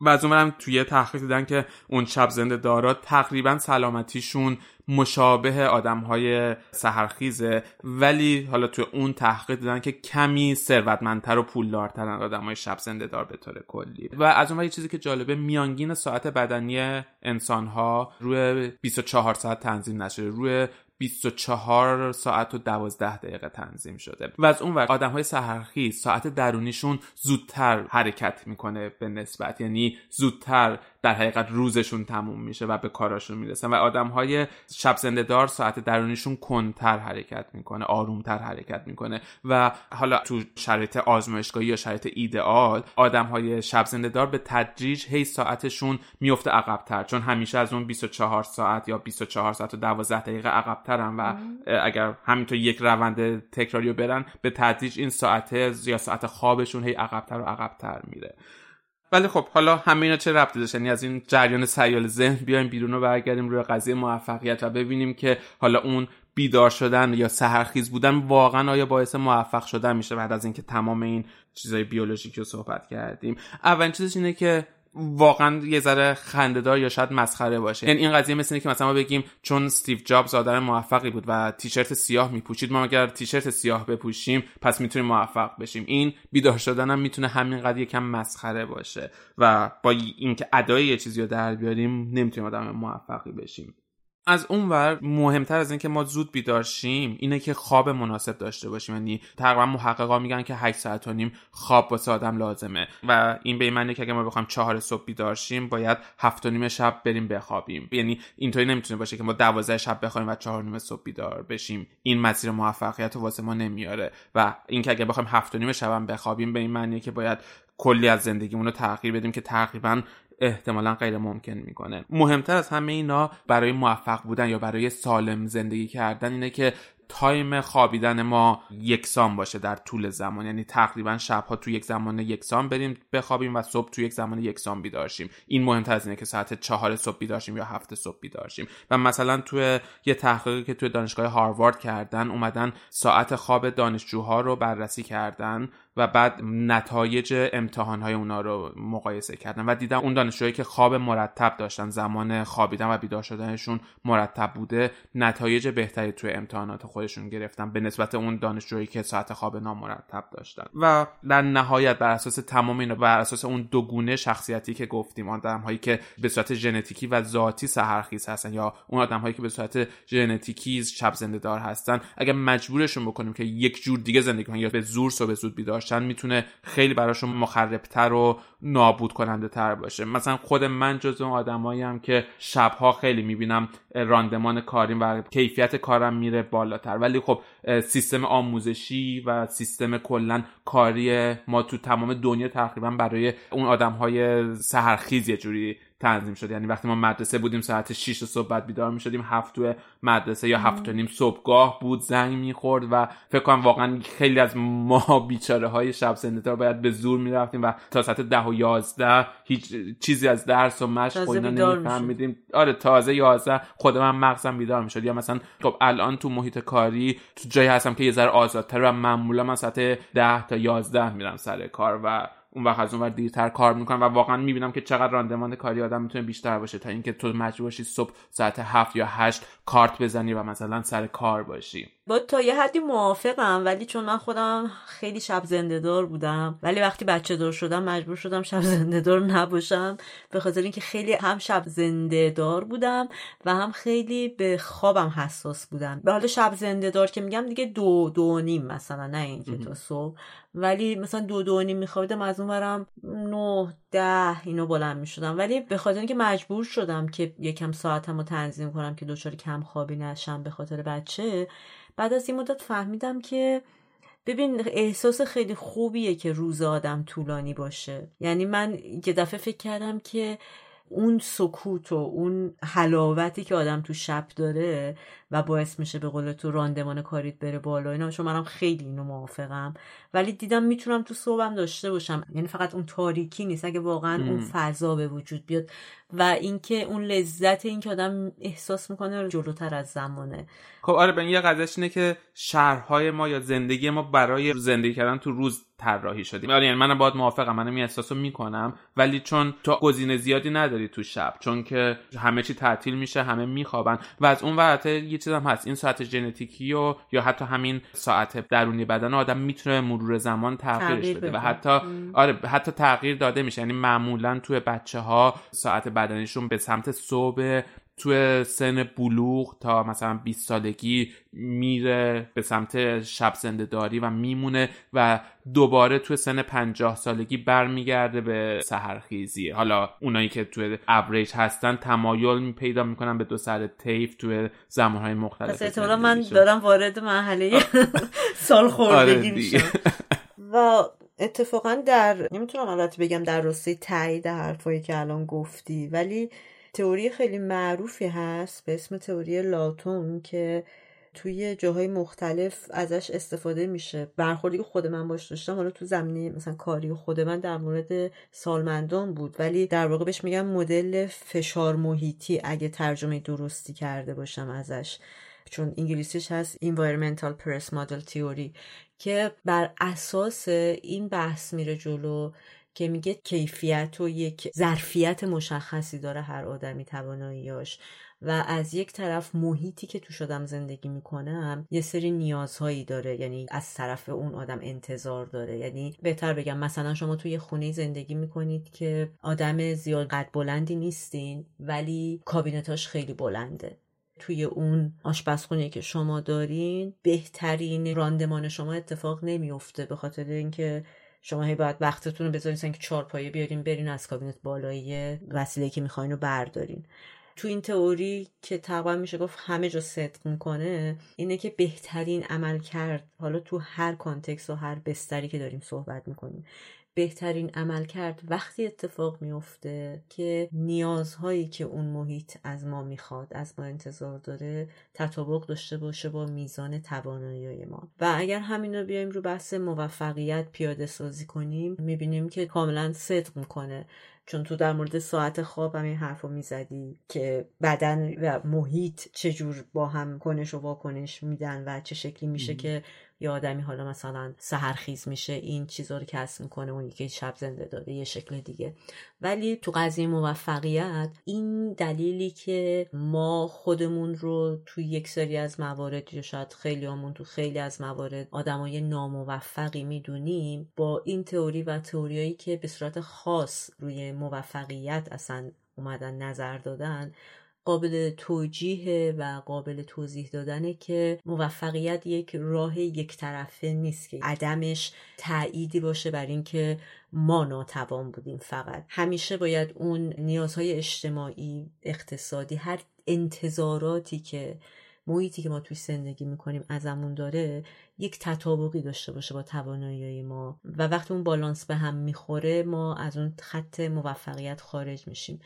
و از اونورم توی تحقیق دیدن که اون شب زنده دارا تقریبا سلامتیشون مشابه آدم های سهرخیزه ولی حالا تو اون تحقیق دیدن که کمی ثروتمندتر و پولدارترن آدم های شب زنده دار به طور کلی. و از اون یه چیزی که جالبه میانگین ساعت بدنی انسان ها روی 24 ساعت تنظیم نشده. روی 24 ساعت و 12 دقیقه تنظیم شده. و از اون ور آدم های سهرخی ساعت درونیشون زودتر حرکت می‌کنه به نسبت. یعنی زودتر در حقیقت روزشون تموم میشه و به کاراشون می‌رسن و آدم های شب زنده دار ساعت درونیشون کنتر حرکت می‌کنه آرومتر حرکت می‌کنه و حالا تو شرایط آزمایشگاهی یا شرایط ایدئال آدم های شب زنده دار به تدریج هی ساعتشون میفته عقبتر چون همیشه از اون 24 ساعت یا 24 ساعت و 12 دقیقه عقبترن و اگر همینطور یک روند تکراری رو برن به تدریج این ساعت یا ساعت خوابشون هی عقبتر و عقبتر میره. ولی خب حالا همه اینا چه ربطی داشت؟ یعنی از این جریان سیال ذهن بیایم بیرون و برگردیم روی قضیه موفقیت و ببینیم که حالا اون بیدار شدن یا سهرخیز بودن واقعا آیا باعث موفق شدن میشه بعد از اینکه تمام این چیزای بیولوژیکی رو صحبت کردیم؟ اولین چیزش اینه که واقعا یه ذره خندهدار یا شاید مسخره باشه. یعنی این قضیه مثل اینه که مثلا ما بگیم چون استیو جابز آدم موفقی بود و تیشرت سیاه میپوشید ما اگر تیشرت سیاه بپوشیم پس می‌تونیم موفق بشیم. این بیدار شدن هم می‌تونه همینقدر یکم مسخره باشه و با اینکه ادای یه چیزی رو در بیاریم نمی‌تونیم آدم موفقی بشیم. از اونور مهمتر از اینکه ما زود بیدار شیم اینه که خواب مناسب داشته باشیم. یعنی تقریبا محققا میگن که 8 ساعت و نیم خواب واسه آدم لازمه. و این به معنی که اگه ما بخوایم چهار صبح بیدار شیم باید هفت و نیم شب بریم بخوابیم. یعنی اینطوری نمی‌تونه باشه که ما دوازده شب بخوایم و چهار نیم صبح بیدار بشیم. این مسیر موفقیت رو واسه ما نمیاره. و اینکه اگه بخوایم هفت و نیم شب بخوابیم به این معنی که باید کلی از زندگیمون رو تغییر بدیم که تقریبا احتمالا غیر ممکن می‌کنه. مهمتر از همه اینا برای موفق بودن یا برای سالم زندگی کردن اینه که تایم خوابیدن ما یکسان باشه در طول زمان. یعنی تقریبا شبها تو یک زمان یکسان بریم بخوابیم و صبح تو یک زمان یکسان بیدارشیم این مهمتر از اینه که ساعت چهار صبح بیدارشیم یا هفت صبح بیدارشیم و مثلا توی یه تحقیقی که توی دانشگاه هاروارد کردن اومدن ساعت خواب دانشجوها رو بررسی کردن. و بعد نتایج امتحان های اونا رو مقایسه کردن و دیدن اون دانشجوهایی که خواب مرتب داشتن زمان خوابیدن و بیدار شدنشون مرتب بوده نتایج بهتری توی امتحانات خودشون گرفتن به نسبت اون دانشجویی که ساعت خواب نامرتب داشتن. و در نهایت بر اساس تمام اینا بر اساس اون دو گونه شخصیتی که گفتیم آدم هایی که به صورت ژنتیکی و ذاتی سحرخیز هستن یا اون آدم هایی که به صورت ژنتیکی شب زنده دار هستن اگر مجبورشون بکنیم که یک جور دیگه زندگی کنن یا به زور صبح زود بیدار می‌تونه خیلی براشون مخربتر و نابود کننده تر باشه. مثلا خود من جز اون آدمایی هم که شبها خیلی می‌بینم راندمان کاریم و کیفیت کارم میره بالاتر. ولی خب سیستم آموزشی و سیستم کلا کاری ما تو تمام دنیا تقریبا برای اون آدم های سهرخیز یه جوری تنظیم شد یعنی وقتی ما مدرسه بودیم ساعت 6 صبح بعد بیدار می شدیم هفت تو مدرسه یا هفت نیم صبحگاه بود زنگ می‌خورد و فکر کنم واقعا خیلی از ما [LAUGHS] بیچاره های شب سندتار باید به زور می‌رفتیم و تا ساعت ده و یازده هیچ چیزی از درس و مشق و اینا نمیفهمیدیم. آره تازه یازده خود من مغزم بیدار می‌شد. یا مثلا خب الان تو محیط کاری تو جایی هستم که یه ذره آزادتر و معمولا من ساعت ده تا یازده میرم سر کار و اون وقت از اون ور دیرتر کار می‌کنم و واقعا می‌بینم که چقدر راندمان کاری آدم می‌تونه بیشتر باشه تا اینکه تو مجبور باشی صبح ساعت هفت یا هشت کارت بزنی و مثلا سر کار باشی. با تا یه حدی موافقم ولی چون من خودم خیلی شب زنده دار بودم. ولی وقتی بچه دار شدم مجبور شدم شب زنده دار نباشم. به خاطر اینکه خیلی هم شب زنده دار بودم و هم خیلی به خوابم حساس بودم. به حال شب زنده دار که میگم دیگه دو دو نیم مثلا نه اینکه تا صبح. ولی مثلا دو دو نیم میخوابیدم از اون برم نه ده اینو بلند می‌شدم. ولی به خاطر اینکه مجبور شدم که یکم ساعتم رو تنظیم کنم که دچار کم خوابی نشم به خاطر بچه بعد از این مدت فهمیدم که ببین احساس خیلی خوبیه که روز آدم طولانی باشه. یعنی من یه دفعه فکر کردم که اون سکوت و اون حلاوتی که آدم تو شب داره و باعث میشه به قول تو راندمان کاریت بره بالا. اینا چون منم خیلی اینو موافقم. ولی دیدم می‌تونم تو صبحم داشته باشم. یعنی فقط اون تاریکی نیست. اگه واقعا اون فضا به وجود بیاد. و اینکه اون لذت این که آدم احساس می‌کنه جلوتر از زمانه. خب آره به یه قضیهش اینه که شهرهای ما یا زندگی ما برای زندگی کردن تو روز طراحی شدیم آره یعنی منم باید موافقم. منم این احساسو می‌کنم. ولی چون تو گزینه زیادی نداری تو شب. چون که همه چی تعطیل میشه همه میخوابن. و از اون ورته یه چیز هم هست. این ساعت ژنتیکی و یا حتی همین ساعت درونی بدن آدم می‌تونه مرور زمان تغییرش بده. و حتی آره حتی تغییر داده میشه. یعنی معمولا توی بچه ها ساعت بدنشون به سمت صبح توی سن بلوغ تا مثلا 20 سالگی میره به سمت شب زنده داری و میمونه و دوباره توی سن 50 سالگی برمیگرده به سهرخیزی. حالا اونایی که توی اوریج هستن تمایل پیدا می‌کنن به دو سر تیف توی زمانهای مختلف پس من دارم وارد مرحله [LAUGHS] سال خوردگی میشم. و اتفاقا در نمی‌تونم البته بگم در راسته تایید حرفایی که الان گفتی ولی تئوری خیلی معروفی هست به اسم تئوری لاتون که توی جاهای مختلف ازش استفاده میشه. برخوردی که خود من باش داشتم حالا تو زمینه مثلا کاری خود من در مورد سالمندان بود. ولی در واقع بهش میگم مدل فشار محیطی اگه ترجمه درستی کرده باشم ازش. چون انگلیسیش هست environmental press model theory که بر اساس این بحث میره جلو که میگه کیفیت و یک ظرفیت مشخصی داره هر آدمی تواناییاش. و از یک طرف محیطی که تو شدم زندگی می‌کنم یه سری نیازهایی داره. یعنی از طرف اون آدم انتظار داره. یعنی بهتر بگم مثلا شما توی خونه زندگی می‌کنید که آدم زیاد قد بلندی نیستین ولی کابینتاش خیلی بلنده. توی اون آشپزخونه که شما دارین بهترین راندمان شما اتفاق نمیفته به خاطر اینکه شما هی باید وقتتون رو بذارین که چهار پایه بیارین برین از کابینت بالایی وسیله که می‌خواین رو بردارین. تو این تئوری که تقریبا میشه گفت همه جا صدق می‌کنه اینه که بهترین عملکرد حالا تو هر context و هر بستری که داریم صحبت می‌کنیم بهترین عملکرد وقتی اتفاق میفته که نیازهایی که اون محیط از ما می‌خواد از ما انتظار داره تطابق داشته باشه با میزان توانایی ما. و اگر همین رو بیایم رو بحث موفقیت پیاده سازی کنیم می‌بینیم که کاملا صدق می‌کنه. چون تو در مورد ساعت خواب هم این حرف رو می‌زدی که بدن و محیط چجور با هم کنش و واکنش میدن و چه شکلی میشه که یا آدمی حالا مثلا سهرخیز میشه این چیزا رو کسب می‌کنه اون که شب زنده داره یه شکل دیگه. ولی تو قضیه موفقیت این دلیلی که ما خودمون رو تو یک سری از موارد یا شاید خیلی همون تو خیلی از موارد آدمای ناموفقی می‌دونیم با این تئوری و تئوریایی که به صورت خاص روی موفقیت اصلا اومدن نظر دادن قابل توجیه و قابل توضیح دادنه که موفقیت یک راه یک طرفه نیست که عدمش تأییدی باشه بر اینکه ما ناتوان بودیم فقط. همیشه باید اون نیازهای اجتماعی اقتصادی هر انتظاراتی که محیطی که ما توی زندگی می‌کنیم ازمون داره یک تطابقی داشته باشه با توانایی ما. و وقتی اون بالانس به هم می‌خوره ما از اون خط موفقیت خارج میشیم.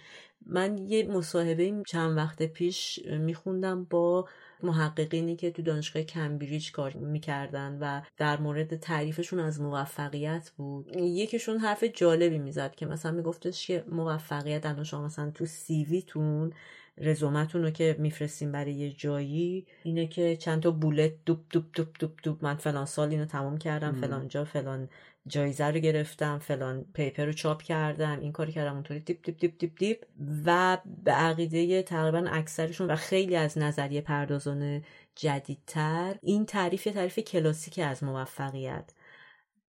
من یه مصاحبه چند وقت پیش میخوندم با محققینی که تو دانشگاه کمبریج کار می‌کردن و در مورد تعریفشون از موفقیت بود. یکیشون حرف جالبی می‌زد که مثلا میگفتش که موفقیت الان شما مثلا تو CV تون رزومتون رو که میفرستیم برای یه جایی اینه که چند تا bullet دوب دوب دوب دوب دوب من فلان سال اینو تمام کردم فلان جا فلان جایزه رو گرفتم فلان paper رو چاپ کردم این کار کردم اونطوری دیپ دیپ دیپ دیپ دیپ و به عقیده تقریبا اکثرشون و خیلی از نظریه پردازان جدیدتر این تعریف تعریف کلاسیک از موفقیت.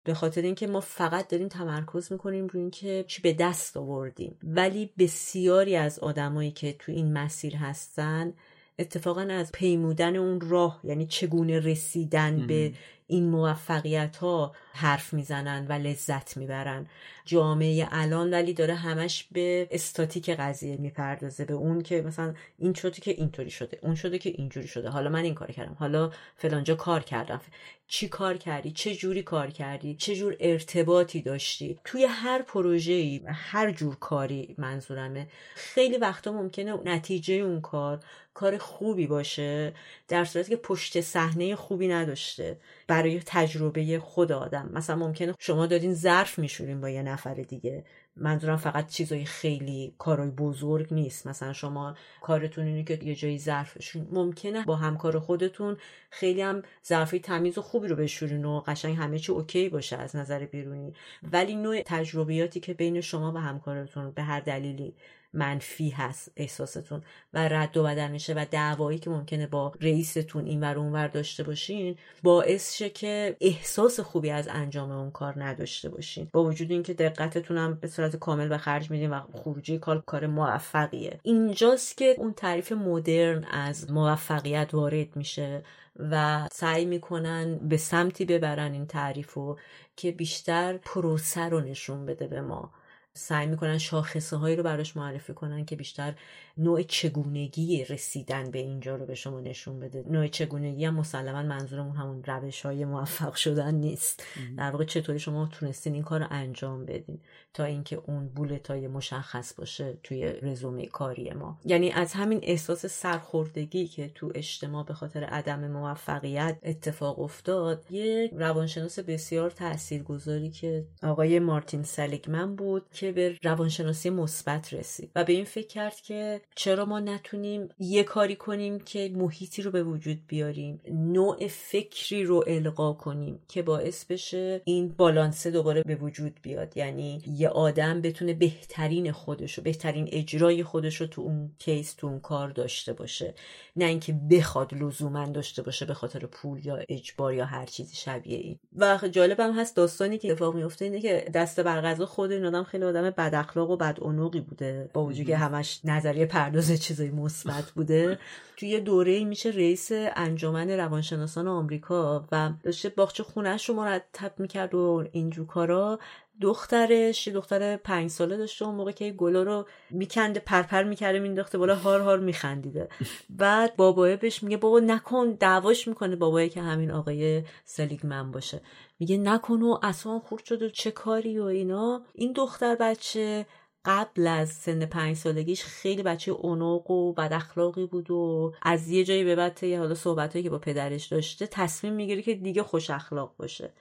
به خاطر اینکه ما فقط داریم تمرکز می‌کنیم روی اینکه چی به دست آوردیم. ولی بسیاری از آدمایی که تو این مسیر هستن اتفاقا از پیمودن اون راه یعنی چگونه رسیدن به این موفقیت ها حرف می‌زنن و لذت می‌برن. جامعه الان ولی داره همش به استاتیک قضیه می‌پردازه به اون که مثلا این شده که اینطوری شده اون شده که اینجوری شده. حالا من این کار کردم حالا فلانجا کار کردم. چی کار کردی؟ چه جوری کار کردی؟ چه جور ارتباطی داشتی؟ توی هر پروژه‌ای هر جور کاری منظورمه. خیلی وقتا ممکنه نتیجه اون کار کار خوبی باشه در صورتی که پشت صحنه خوبی نداشته. برای تجربه خود آدم. مثلا ممکنه شما دارین ظرف میشورین با یه نفر دیگه. منظورم فقط چیزای خیلی کارای بزرگ نیست. مثلا شما کارتون اینه که یه جایی ظرفشون ممکنه با همکار خودتون خیلی هم ظرفی تمیز و خوبی رو بشورین و قشنگ همه چی اوکی باشه از نظر بیرونی. ولی نوع تجربیاتی که بین شما و همکارتون به هر دلیلی منفی هست احساستون و رد و بدل میشه و دعوایی که ممکنه با رئیستون این ور اون داشته باشین باعث شه که احساس خوبی از انجام اون کار نداشته باشین. با وجود اینکه دقتتون هم به صورت کامل به خرج میدین و خروجی کار کار موفقیه. اینجاست که اون تعریف مدرن از موفقیت وارد میشه و سعی می‌کنن به سمتی ببرن این تعریف رو که بیشتر پروسه رو نشون بده به ما. سعی می‌کنن شاخصه هایی رو براش معرفی کنن که بیشتر نوع چگونگی رسیدن به اینجا رو به شما نشون بده. نوع چگونگی هم مسلما منظورمون همون روش های موفق شدن نیست. در واقع چطوری شما تونستین این کار رو انجام بدین تا اینکه اون بولت های مشخص باشه توی رزومه کاری ما. یعنی از همین احساس سرخوردگی که تو اجتماع به خاطر عدم موفقیت اتفاق افتاد یه روانشناس بسیار تاثیرگذاری که آقای مارتین سلیگمن بود که به روانشناسی مثبت رسید و به این فکر کرد که چرا ما نتونیم یه کاری کنیم که محیطی رو به وجود بیاریم؟ نوع فکری رو القا کنیم که باعث بشه این بالانسه دوباره به وجود بیاد. یعنی یه آدم بتونه بهترین خودش رو بهترین اجرای خودش رو تو اون کیس تو اون کار داشته باشه. نه اینکه بخواد لزوما داشته باشه به خاطر پول یا اجبار یا هر چیزی شبیه این. و جالبم هست داستانی که اتفاق میفته اینه که دست بر خود این آدم خیلی آدم بد اخلاق و بد بوده. با وجود که همش نظریه پرداز چیزای مثبت بوده. توی یه دوره میشه رئیس انجمن روانشناسان آمریکا و داشته باغچه خونهش رو مرتب می‌کرد و اینجور کارا. دخترش یه دختر پنج ساله داشته اون موقع که گلا رو میکنده پرپر می‌کرده مینداخته بالا هار هار میخندیده. بعد بابایه بهش میگه بابا نکن دعواش می‌کنه بابایه که همین آقای سلیگمن باشه. میگه نکن و اصلا خورد شده چه کاری و اینا. این دختر بچه قبل از سن پنج سالگیش خیلی بچه اونوق و بد اخلاقی بود و از یه جایی به بعد حالا صحبتهایی که با پدرش داشته تصمیم می‌گیره که دیگه خوش اخلاق باشه.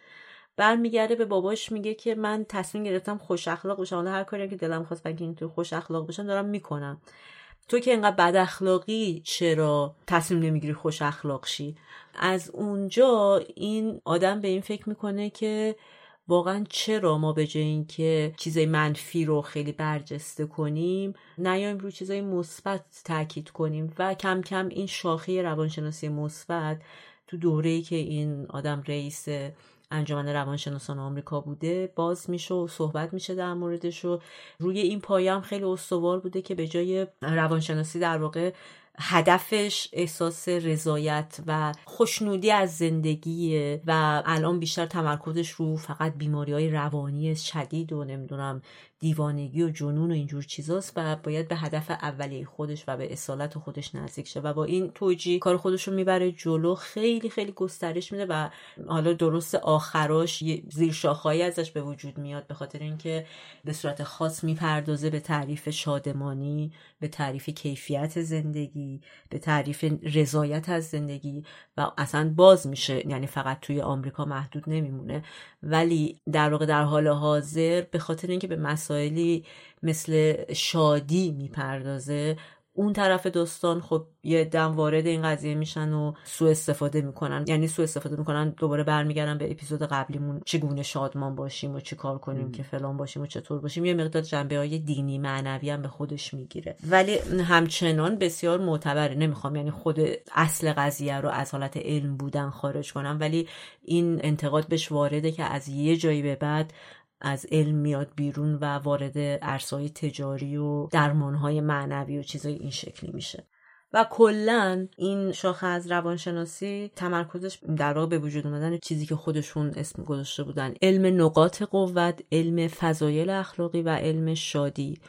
برمیگرده به باباش میگه که من تصمیم گرفتم خوش اخلاق باشم. حالا هر کاری که دلم خواست بگه تو خوش اخلاق باشم دارم می‌کنم. تو که اینقدر بد اخلاقی چرا تصمیم نمی‌گیری خوش اخلاق شی؟ از اونجا این آدم به این فکر می‌کنه که واقعا چرا ما به جای اینکه چیزای منفی رو خیلی برجسته کنیم نیایم روی چیزای مثبت تاکید کنیم و کم کم این شاخه روانشناسی مثبت تو دوره‌ای که این آدم رئیس انجمن روانشناسان آمریکا بوده باز میشه و صحبت میشه در موردش و روی این پایه هم خیلی استوار بوده که به جای روانشناسی در واقع هدفش احساس رضایت و خوشنودی از زندگیه و الان بیشتر تمرکزش رو فقط بیماری های روانی شدید و نمی‌دونم دیوانگی و جنون و اینجور چیزاست و باید به هدف اولیه خودش و به اصالت خودش نزدیک شه و با این توجیه کار خودش رو می‌بره جلو. خیلی خیلی گسترش میده و حالا درست آخراش زیر شاخهایی ازش به وجود میاد به خاطر اینکه به صورت خاص می‌پردازه به تعریف شادمانی به تعریف کیفیت زندگی به تعریف رضایت از زندگی و اصلا باز میشه. یعنی فقط توی آمریکا محدود نمیمونه. ولی در واقع در حال حاضر به خاطر اینکه به مسائلی مثل شادی می‌پردازه اون طرف داستان خب یه دم وارد این قضیه میشن و سوء استفاده می‌کنن. یعنی سوء استفاده می‌کنن دوباره برمیگردن به اپیزود قبلیمون چگونه شادمان باشیم و چی کار کنیم که فلان باشیم و چطور باشیم. یه مقدار جنبه های دینی معنوی هم به خودش می‌گیره. ولی همچنان بسیار معتبره. نمی‌خوام یعنی خود اصل قضیه رو از حالت علم بودن خارج کنم ولی این انتقاد بهش وارده که از یه جایی به بعد از علم میاد بیرون و وارد عرصه‌های تجاری و درمانهای معنوی و چیزای این شکلی میشه. و کلا این شاخه از روانشناسی تمرکزش در واقع به وجود اومدن چیزی که خودشون اسم گذاشته بودن. علم نقاط قوت علم فضایل اخلاقی و علم شادی.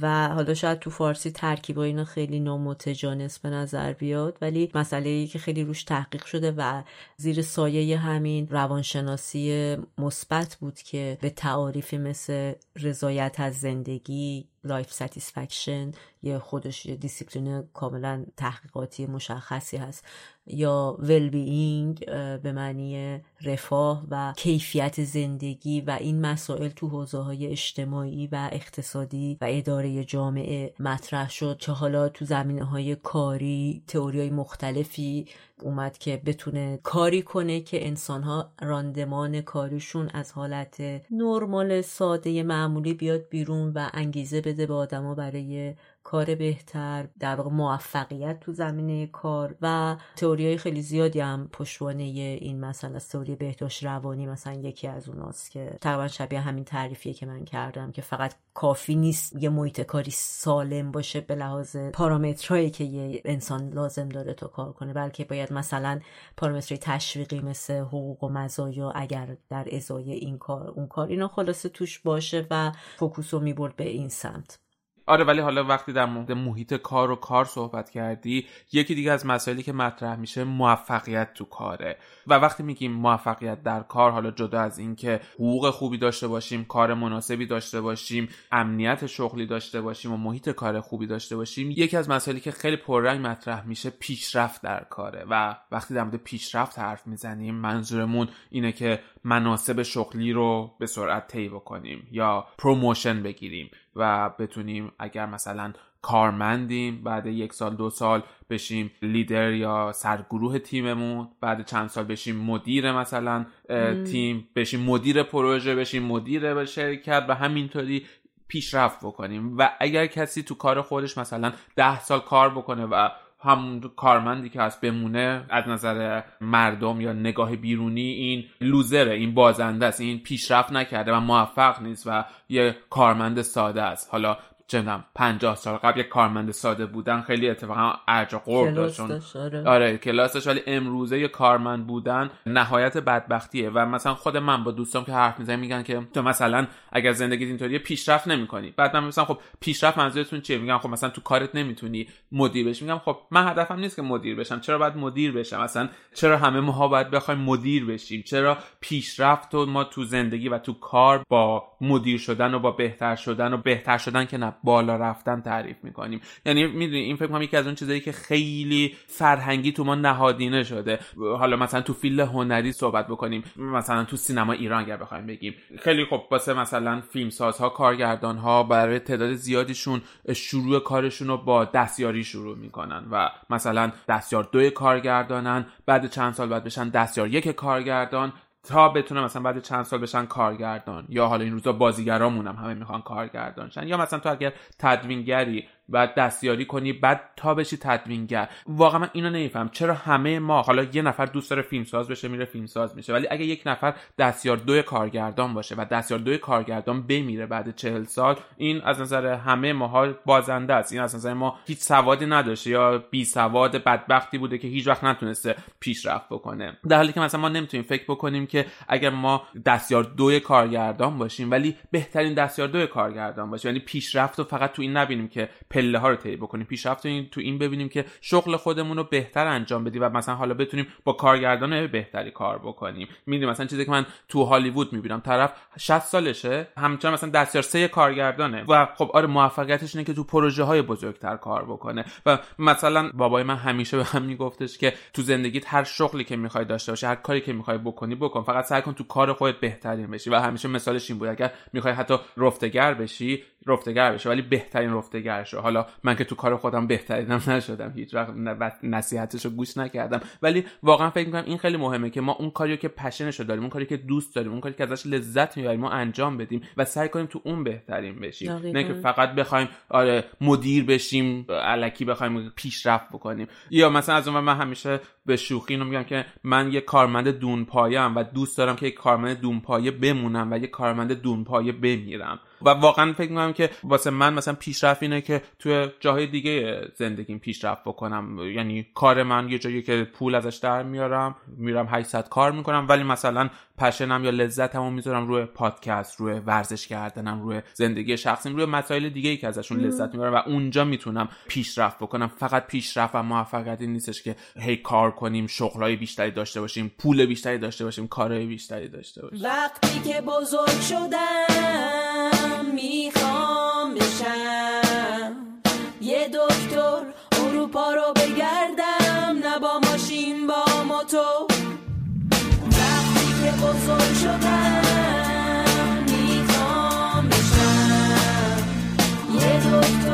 و حالا شاید تو فارسی ترکیب اینا خیلی نامتجانس به نظر بیاد ولی مسئله ای که خیلی روش تحقیق شده و زیر سایه همین روانشناسی مثبت بود که به تعاریفی مثل رضایت از زندگی life satisfaction یه خودش یه دیسیپلین کاملا تحقیقاتی مشخصی هست. یا well-being به معنی رفاه و کیفیت زندگی و این مسائل تو حوزه های اجتماعی و اقتصادی و اداره جامعه مطرح شد که حالا تو زمینه های کاری تئوری های مختلفی اومد که بتونه کاری کنه که انسان ها راندمان کاریشون از حالت نرمال ساده معمولی بیاد بیرون و انگیزه بده به آدما برای کار بهتر در واقع موفقیت تو زمینه کار و تئوری های خیلی زیادی هم پشتوانه این مثلا از تئوری بهداشت روانی مثلا یکی از اوناست که تقریبا شبیه همین تعریفیه که من کردم که فقط کافی نیست یه محیط کاری سالم باشه به لحاظ پارامترهایی که یه انسان لازم داره تا کار کنه بلکه باید مثلا پارامترهای تشویقی مثل حقوق و مزایا اگر در ازای این کار اون کار اینا خلاصه توش باشه و focus رو می‌برد به این سمت. آره ولی حالا وقتی در مورد محیط کار و کار صحبت کردی یکی دیگه از مسائلی که مطرح میشه موفقیت تو کاره. و وقتی میگیم موفقیت در کار حالا جدا از اینکه حقوق خوبی داشته باشیم کار مناسبی داشته باشیم امنیت شغلی داشته باشیم و محیط کار خوبی داشته باشیم یکی از مسائلی که خیلی پررنگ مطرح میشه پیشرفت در کاره. و وقتی در مورد پیشرفت حرف می‌زنیم منظورمون اینه که مناصب شغلی رو به سرعت طی بکنیم یا promotion بگیریم. و بتونیم اگر مثلا کارمندیم بعد یک سال دو سال بشیم لیدر یا سرگروه تیممون بعد چند سال بشیم مدیر مثلا تیم بشیم مدیر پروژه بشیم مدیر شرکت و همینطوری پیشرفت بکنیم. و اگر کسی تو کار خودش مثلا ده سال کار بکنه و همون کارمندی که هست بمونه از نظر مردم یا نگاه بیرونی این لوزره این بازنده است این پیشرفت نکرده و موفق نیست و یه کارمند ساده است. حالا چندم پنجاه سال قبل یک کارمند ساده بودن خیلی اتفاقا ارج قرب داشت آره. آره کلاسش ولی امروزه یه کارمند بودن نهایت بدبختیه و مثلا خود من با دوستام که حرف می‌زنم میگن که تو مثلا اگر زندگی اینطوریه پیشرفت نمی‌کنی. بعد من مثلا خب پیشرفت منظورتون چیه؟ میگم خب مثلا تو کارت نمی‌تونی مدیر بشی. میگم خب من هدفم نیست که مدیر بشم. چرا باید مدیر بشم؟ مثلا چرا همه ماها باید بخوایم مدیر بشیم؟ چرا پیشرفت و ما تو زندگی و تو کار با مدیر شدن و با بهتر شدن و بهتر شدن که نه بالا رفتن تعریف می‌کنیم. یعنی می‌دونی این فکر کنم یکی از اون چیزایی که خیلی فرهنگی تو ما نهادینه شده. حالا مثلا تو فیلم هنری صحبت بکنیم. مثلا تو سینما ایران اگر بخوایم بگیم. خیلی خب واسه مثلا فیلمسازها کارگردانها برای تعداد زیادیشون شروع کارشون رو با دستیاری شروع می‌کنن و مثلا دستیار دوی کارگردانن بعد چند سال بعد بشن دستیار یک کارگردان تا بتونه مثلا بعد چند سال بشن کارگردان یا حالا این روزا بازیگرامون هم همه می‌خوان کارگردان شن یا مثلا تو اگر تدوینگری بعد دستیاری کنی بعد تا بشی تدوینگر. واقعا من اینو نمیفهم. چرا همه ما حالا یه نفر دوست داره فیلمساز بشه میره فیلمساز میشه ولی اگه یک نفر دستیار دوی کارگردان باشه و دستیار دوی کارگردان بمیره بعد چهل سال این از نظر همه ماها بازنده است. این از نظر ما هیچ سوادی نداشته یا بی سواد بدبختی بوده که هیچ وقت نتونسته پیشرفت بکنه. در حالی که مثلا ما نمی‌تونیم فکر بکنیم که اگر ما دستیار دوی کارگردان باشیم ولی بهترین دستیار دوی کارگردان باشیم یعنی پیشرفت رو فقط تو این نبینیم که پله ها رو طی بکنیم. پیشرفت تو این ببینیم که شغل خودمون رو بهتر انجام بدیم و مثلا حالا بتونیم با کارگردان بهتری کار بکنیم. می‌دونیم مثلا چیزی که من تو هالیوود می‌بینم طرف 60 سالشه همچنان مثلا دستیار سه کارگردانه و خب آره موفقیتش اینه که تو پروژه های بزرگتر کار بکنه. و مثلا بابای من همیشه به هم میگفتش که تو زندگیت هر شغلی که می‌خوای داشته باشی هر کاری که می‌خوای بکنی بکن. فقط سعی کن تو کار خودت بهترین بشی. و همیشه مثالش این بود اگر می‌خوای حتی رفتگر بشی رفتگر بشه ولی بهترین رفتگر شه حالا من که تو کار خودم بهترینم نشدم هیچ وقت نصیحتش رو گوش نکردم. ولی واقعا فکر می‌کنم این خیلی مهمه که ما اون کاریو که پشنش رو داریم اون کاری که دوست داریم اون کاری که ازش لذت می‌بریم ما انجام بدیم و سعی کنیم تو اون بهترین بشیم. نه که فقط بخوایم آره مدیر بشیم علکی بخوایم پیشرفت بکنیم. یا مثلا از اون من همیشه به شوخی اینو میگم که من یه کارمند دونپایه و دوست دارم که یه کارمند دونپایه بمونم و یه کارمند دونپایه بمیرم. و واقعا فکر می‌کنم که واسه من مثلا پیشرفت اینه که توی جاهای دیگه زندگیم پیشرفت بکنم. یعنی کار من یه جایی که پول ازش در میارم میرم 800 کار می‌کنم ولی مثلا پشنم یا لذتمو می‌ذارم روی پادکست روی ورزش کردنم روی زندگی شخصیم روی مسائل دیگه ای که ازشون لذت می‌برم و اونجا می‌تونم پیشرفت بکنم. فقط پیشرفت و موفقیت نیستش که هی کار کنیم شغلای بیشتری داشته باشیم پول بیشتری داشته باشیم کارهای بیشتری داشته باشیم. وقتی که بزرگ شدم می‌خوام بشم. یه دکتر اروپا رو بگردم نه با ماشین با موتور. بزرگ شدم می‌خوام بشم. یه دکتر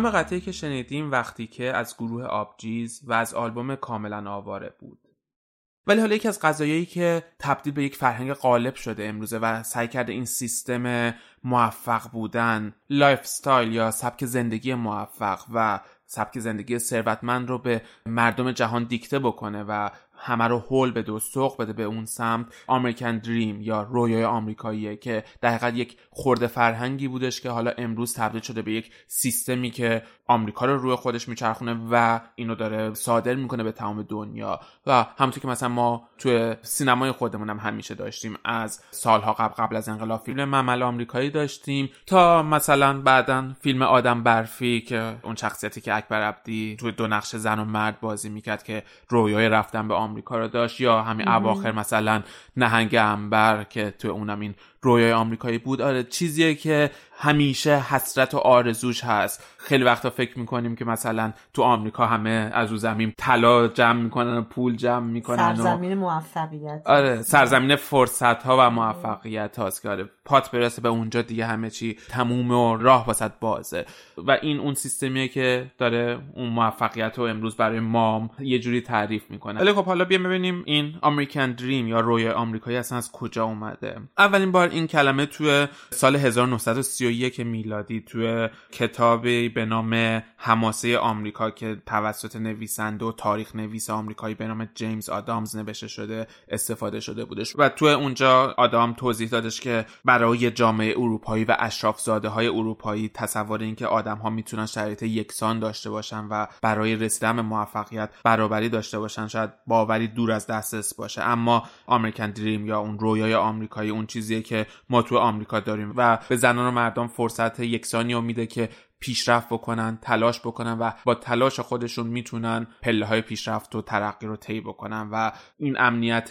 نام قطعه‌ای که شنیدیم وقتی که از گروه آبجیز و از آلبوم کاملا آواره بود. ولی حالا یکی از قضایایی که تبدیل به یک فرهنگ غالب شده امروزه و سعی کرده این سیستم موفق بودن lifestyle یا سبک زندگی موفق و سبک زندگی ثروتمند رو به مردم جهان دیکته بکنه و همه رو هول بده و سوق بده به اون سمت. American dream یا رویای آمریکاییه که در حقیقت یک خرده فرهنگی بودش که حالا امروز تبدیل شده به یک سیستمی که آمریکا رو روی خودش میچرخونه و اینو داره صادر می‌کنه به تمام دنیا. و همونطور که مثلا ما توی سینمای خودمون هم همیشه داشتیم. از سالها قبل قبل از انقلاب فیلم ممل آمریکایی داشتیم تا مثلا بعدا فیلم آدم برفی که اون شخصیتی که اکبر عبدی توی دو نقش زن و مرد بازی می‌کرد که رویای رفتن به آمریکا رو داشت یا همین اواخر مثلا نهنگ انبر که تو اونم این رویای آمریکایی بود. آره چیزیه که همیشه حسرت و آرزوش هست. خیلی وقتا فکر می‌کنیم که مثلا تو آمریکا همه از او زمین طلا جمع می‌کنن و پول جمع می‌کنن سرزمین موفقیت. آره سرزمین فرصت ها و موفقیت هاست که آره پات برسه به اونجا دیگه همه چی تموم و راه واسط بازه. و این اون سیستمیه که داره اون موفقیت رو امروز برای مام یه جوری تعریف می‌کنه. ولی خب حالا بیایم ببینیم این امریکن دریم یا رویای آمریکایی اصلا از کجا اومده. اولین بار این کلمه توی سال 1931 میلادی توی کتابی به نام حماسه آمریکا که توسط نویسنده و تاریخ نویس آمریکایی به نام جیمز آدامز نوشته شده استفاده شده بودش. و توی اونجا آدام توضیح دادش که برای جامعه اروپایی و اشراف زاده های اروپایی تصور اینکه آدم ها می‌تونن شرایط یکسان داشته باشن و برای رسیدن به موفقیت برابری داشته باشن شاید باوری دور از دسترس باشه. اما آمریکن دریم یا اون رویای آمریکایی اون چیزیه که ما تو آمریکا داریم و به زنان و مردم فرصت یکسانی رو میده که پیشرفت بکنن تلاش بکنن و با تلاش خودشون می‌تونن پله های پیشرفت و ترقی رو طی بکنن و این امنیت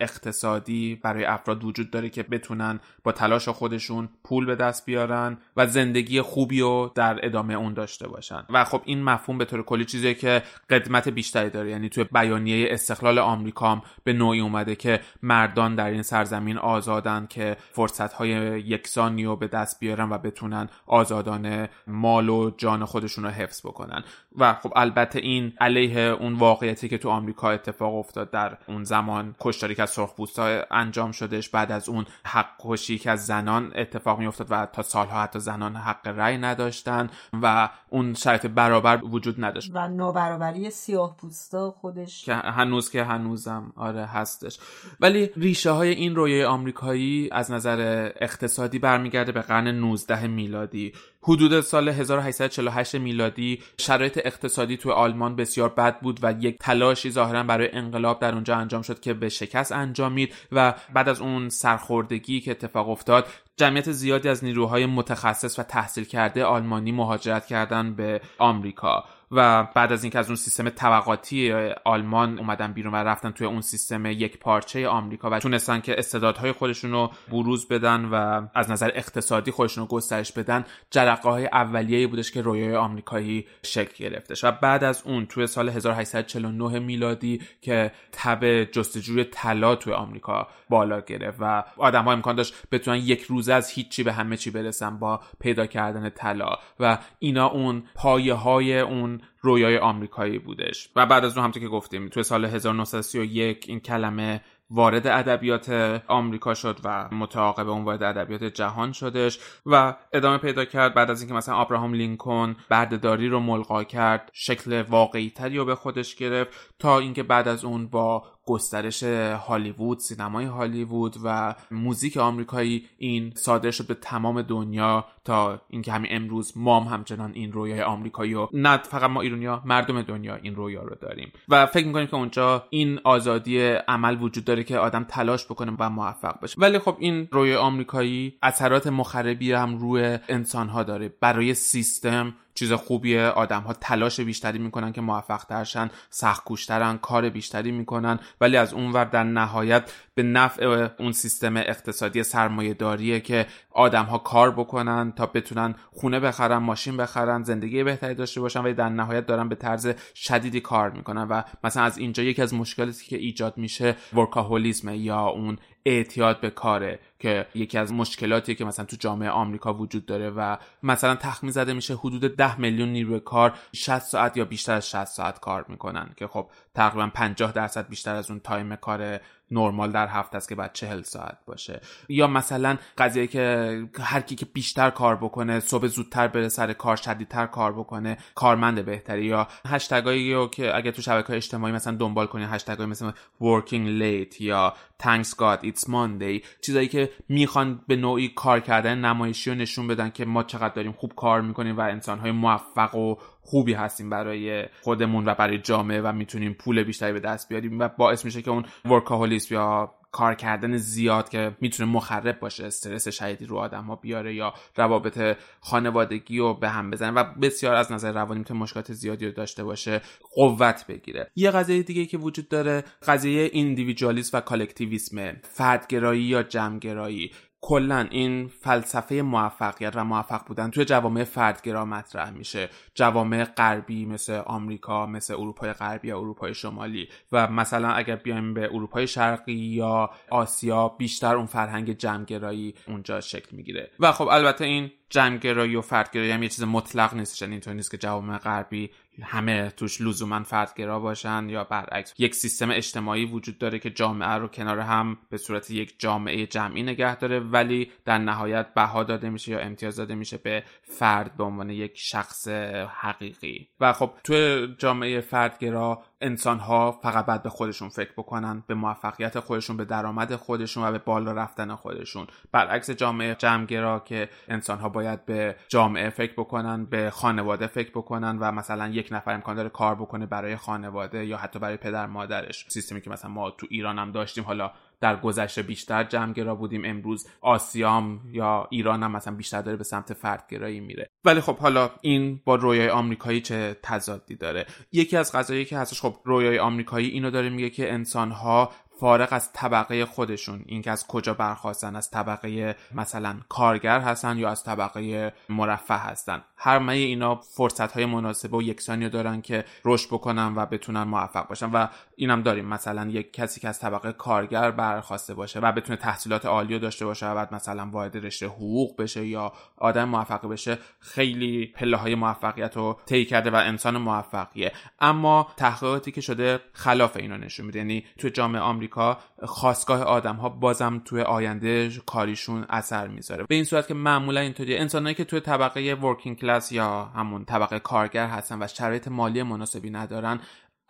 اقتصادی برای افراد وجود داره که بتونن با تلاش خودشون پول به دست بیارن و زندگی خوبی رو در ادامه اون داشته باشن. و خب این مفهوم به طور کلی چیزیه که قدمت بیشتری داره. یعنی توی بیانیه استقلال آمریکا به نوعی اومده که مردان در این سرزمین آزادن که فرصت های یکسانی رو به دست بیارن و بتونن آزادانه مال و جان خودشون رو حفظ بکنن. و خب البته این علیه اون واقعیتی که تو آمریکا اتفاق افتاد در اون زمان کشتاری که از سرخپوستا انجام شدش بعد از اون حق کشی که از زنان اتفاق می افتاد و تا سالها حتی زنان حق رأی نداشتن و اون شرایط برابر وجود نداشت. و نابرابری سیاه پوستا خودش. که هنوز که هنوزم آره هستش. ولی ریشه های این رویای آمریکایی از نظر اقتصادی برمیگرده به قرن 19 میلادی. حدود سال 1848 میلادی شرایط اقتصادی تو آلمان بسیار بد بود و یک تلاشی ظاهرا برای انقلاب در اونجا انجام شد که به شکست انجامید و بعد از اون سرخوردگی که اتفاق افتاد جمعیت زیادی از نیروهای متخصص و تحصیل کرده آلمانی مهاجرت کردن به آمریکا. و بعد از اینکه از اون سیستم طبقاتی آلمان اومدن بیرون و رفتن توی اون سیستم یک پارچه آمریکا و تونستن که استعدادهای خودشون رو بروز بدن و از نظر اقتصادی خودشون رو گسترش بدن جرقه های اولیه بودش که رویای آمریکایی شکل گرفتش و بعد از اون توی سال 1849 میلادی که تب جستجوی طلا توی آمریکا بالا گرفت و آدم ها امکان داشت بتونن یک روزه از هیچی به همه چی برسن با پیدا کردن طلا. و اینا اون پایه های اون رویای آمریکایی بودش. و بعد از اون همونطور که گفتیم توی سال 1931 این کلمه وارد ادبیات آمریکا شد و متعاقب اون وارد ادبیات جهان شدش و ادامه پیدا کرد. بعد از اینکه مثلا آبراهام لینکن بردهداری رو ملغا کرد شکل واقعی تری رو به خودش گرفت تا اینکه بعد از اون با گسترش هالیوود سینمای هالیوود و موزیک آمریکایی این صادر شد به تمام دنیا تا اینکه همین امروز مام همچنان این رویای آمریکایی و نه فقط ما ایرانیا مردم دنیا این رویا رو داریم. و فکر می‌کنیم که اونجا این آزادی عمل وجود داره که آدم تلاش بکنه و موفق بشه. ولی خب این رویای آمریکایی اثرات مخربی هم روی انسانها داره. برای سیستم چیز خوبیه. آدم ها تلاش بیشتری می‌کنن که موفق ترشن سخت کوشترن کار بیشتری می‌کنن ولی از اونور در نهایت به نفع اون سیستم اقتصادی سرمایه داریه که آدم ها کار بکنن تا بتونن خونه بخرن ماشین بخرن زندگی بهتری داشته باشن و در نهایت دارن به طرز شدیدی کار می‌کنن و مثلا از اینجا یکی از مشکلاتی که ایجاد میشه ورکاهولیسم یا اون اعتیاد به کاره که یکی از مشکلاتی که مثلا تو جامعه آمریکا وجود داره و مثلا تخمین زده میشه حدود 10 میلیون نیروی کار 60 ساعت یا بیشتر از 60 ساعت کار می‌کنن که خب تقریبا 50 درصد بیشتر از اون تایم کار نرمال در هفته است که بعد چهل ساعت باشه. یا مثلا قضیه که هر کی که بیشتر کار بکنه صبح زودتر بره سر کار شدیدتر کار بکنه کارمند بهتری. یا هشتگایی که اگه تو شبکه اجتماعی مثلا دنبال کنی هشتگای مثل working late یا thanks god it's monday چیزایی که می‌خوان به نوعی کار کردن نمایشی رو نشون بدن که ما چقدر داریم خوب کار می‌کنیم و انسانهای موفق و خوبی هستیم برای خودمون و برای جامعه و می‌تونیم پول بیشتری به دست بیاریم و باعث میشه که اون ورکاهولیسم یا کار کردن زیاد که می‌تونه مخرب باشه استرس شدیدی رو آدم ها بیاره یا روابط خانوادگی رو به هم بزنه و بسیار از نظر روانی می‌تونه مشکلات زیادی رو داشته باشه قوت بگیره. یه قضیه دیگه که وجود داره قضیه ایندیویدوالیسم و کالکتیویسم فردگرایی یا جمعگرایی. کلا این فلسفه موفقیت و موفق بودن توی جوامع فردگرا مطرح میشه. جوامع غربی مثل آمریکا مثل اروپای غربی یا اروپای شمالی. و مثلا اگر بیایم به اروپای شرقی یا آسیا بیشتر اون فرهنگ جمعگرایی اونجا شکل می‌گیره. و خب البته این جمعگرایی و فردگرایی هم یه چیز مطلق نیست یعنی اینطور نیست که جوامع غربی همه توش لزوما فردگرا باشن یا برعکس یک سیستم اجتماعی وجود داره که جامعه رو کنار هم به صورت یک جامعه جمعی نگه داره ولی در نهایت بها داده میشه یا امتیاز داده میشه به فرد به عنوان یک شخص حقیقی. و خب توی جامعه فردگرا انسان ها فقط باید به خودشون فکر بکنن به موفقیت خودشون به درآمد خودشون و به بالا رفتن خودشون. برعکس جامعه جمعگرا که انسان ها باید به جامعه فکر بکنن به خانواده فکر بکنن و مثلا یک نفر امکان داره کار بکنه برای خانواده یا حتی برای پدر مادرش. سیستمی که مثلا ما تو ایران هم داشتیم حالا در گذشته بیشتر جمعگرا بودیم. امروز آسیام یا ایران هم مثلا بیشتر داره به سمت فردگرایی میره. ولی خب حالا این با رویای آمریکایی چه تضادی داره؟ یکی از قضایی که هستش خب رویای آمریکایی اینو داره میگه که انسانها فارغ از طبقه خودشون اینکه از کجا برخواستن از طبقه مثلا کارگر هستن یا از طبقه مرفه هستن. همه اینا فرصت های مناسب و یکسانی دارن که رشد بکنن و بتونن موفق باشن. و اینم داریم. مثلا یک کسی که از طبقه کارگر برخواسته باشه و بتونه تحصیلات عالی داشته باشه و بعد مثلا وارد رشته حقوق بشه یا آدم موفق بشه خیلی پله های موفقیت رو طی کرده و انسان موفقیه. اما تحقیقاتی که شده خلاف اینو نشون میده. یعنی تو جامعه آمریکا خواستگاه آدم ها بازم توی آینده کاریشون اثر می‌ذاره. به این صورت که معمولا اینطوری انسانایی که توی طبقه ورکینگ کلاس یا همون طبقه کارگر هستن و شرایط مالی مناسبی ندارن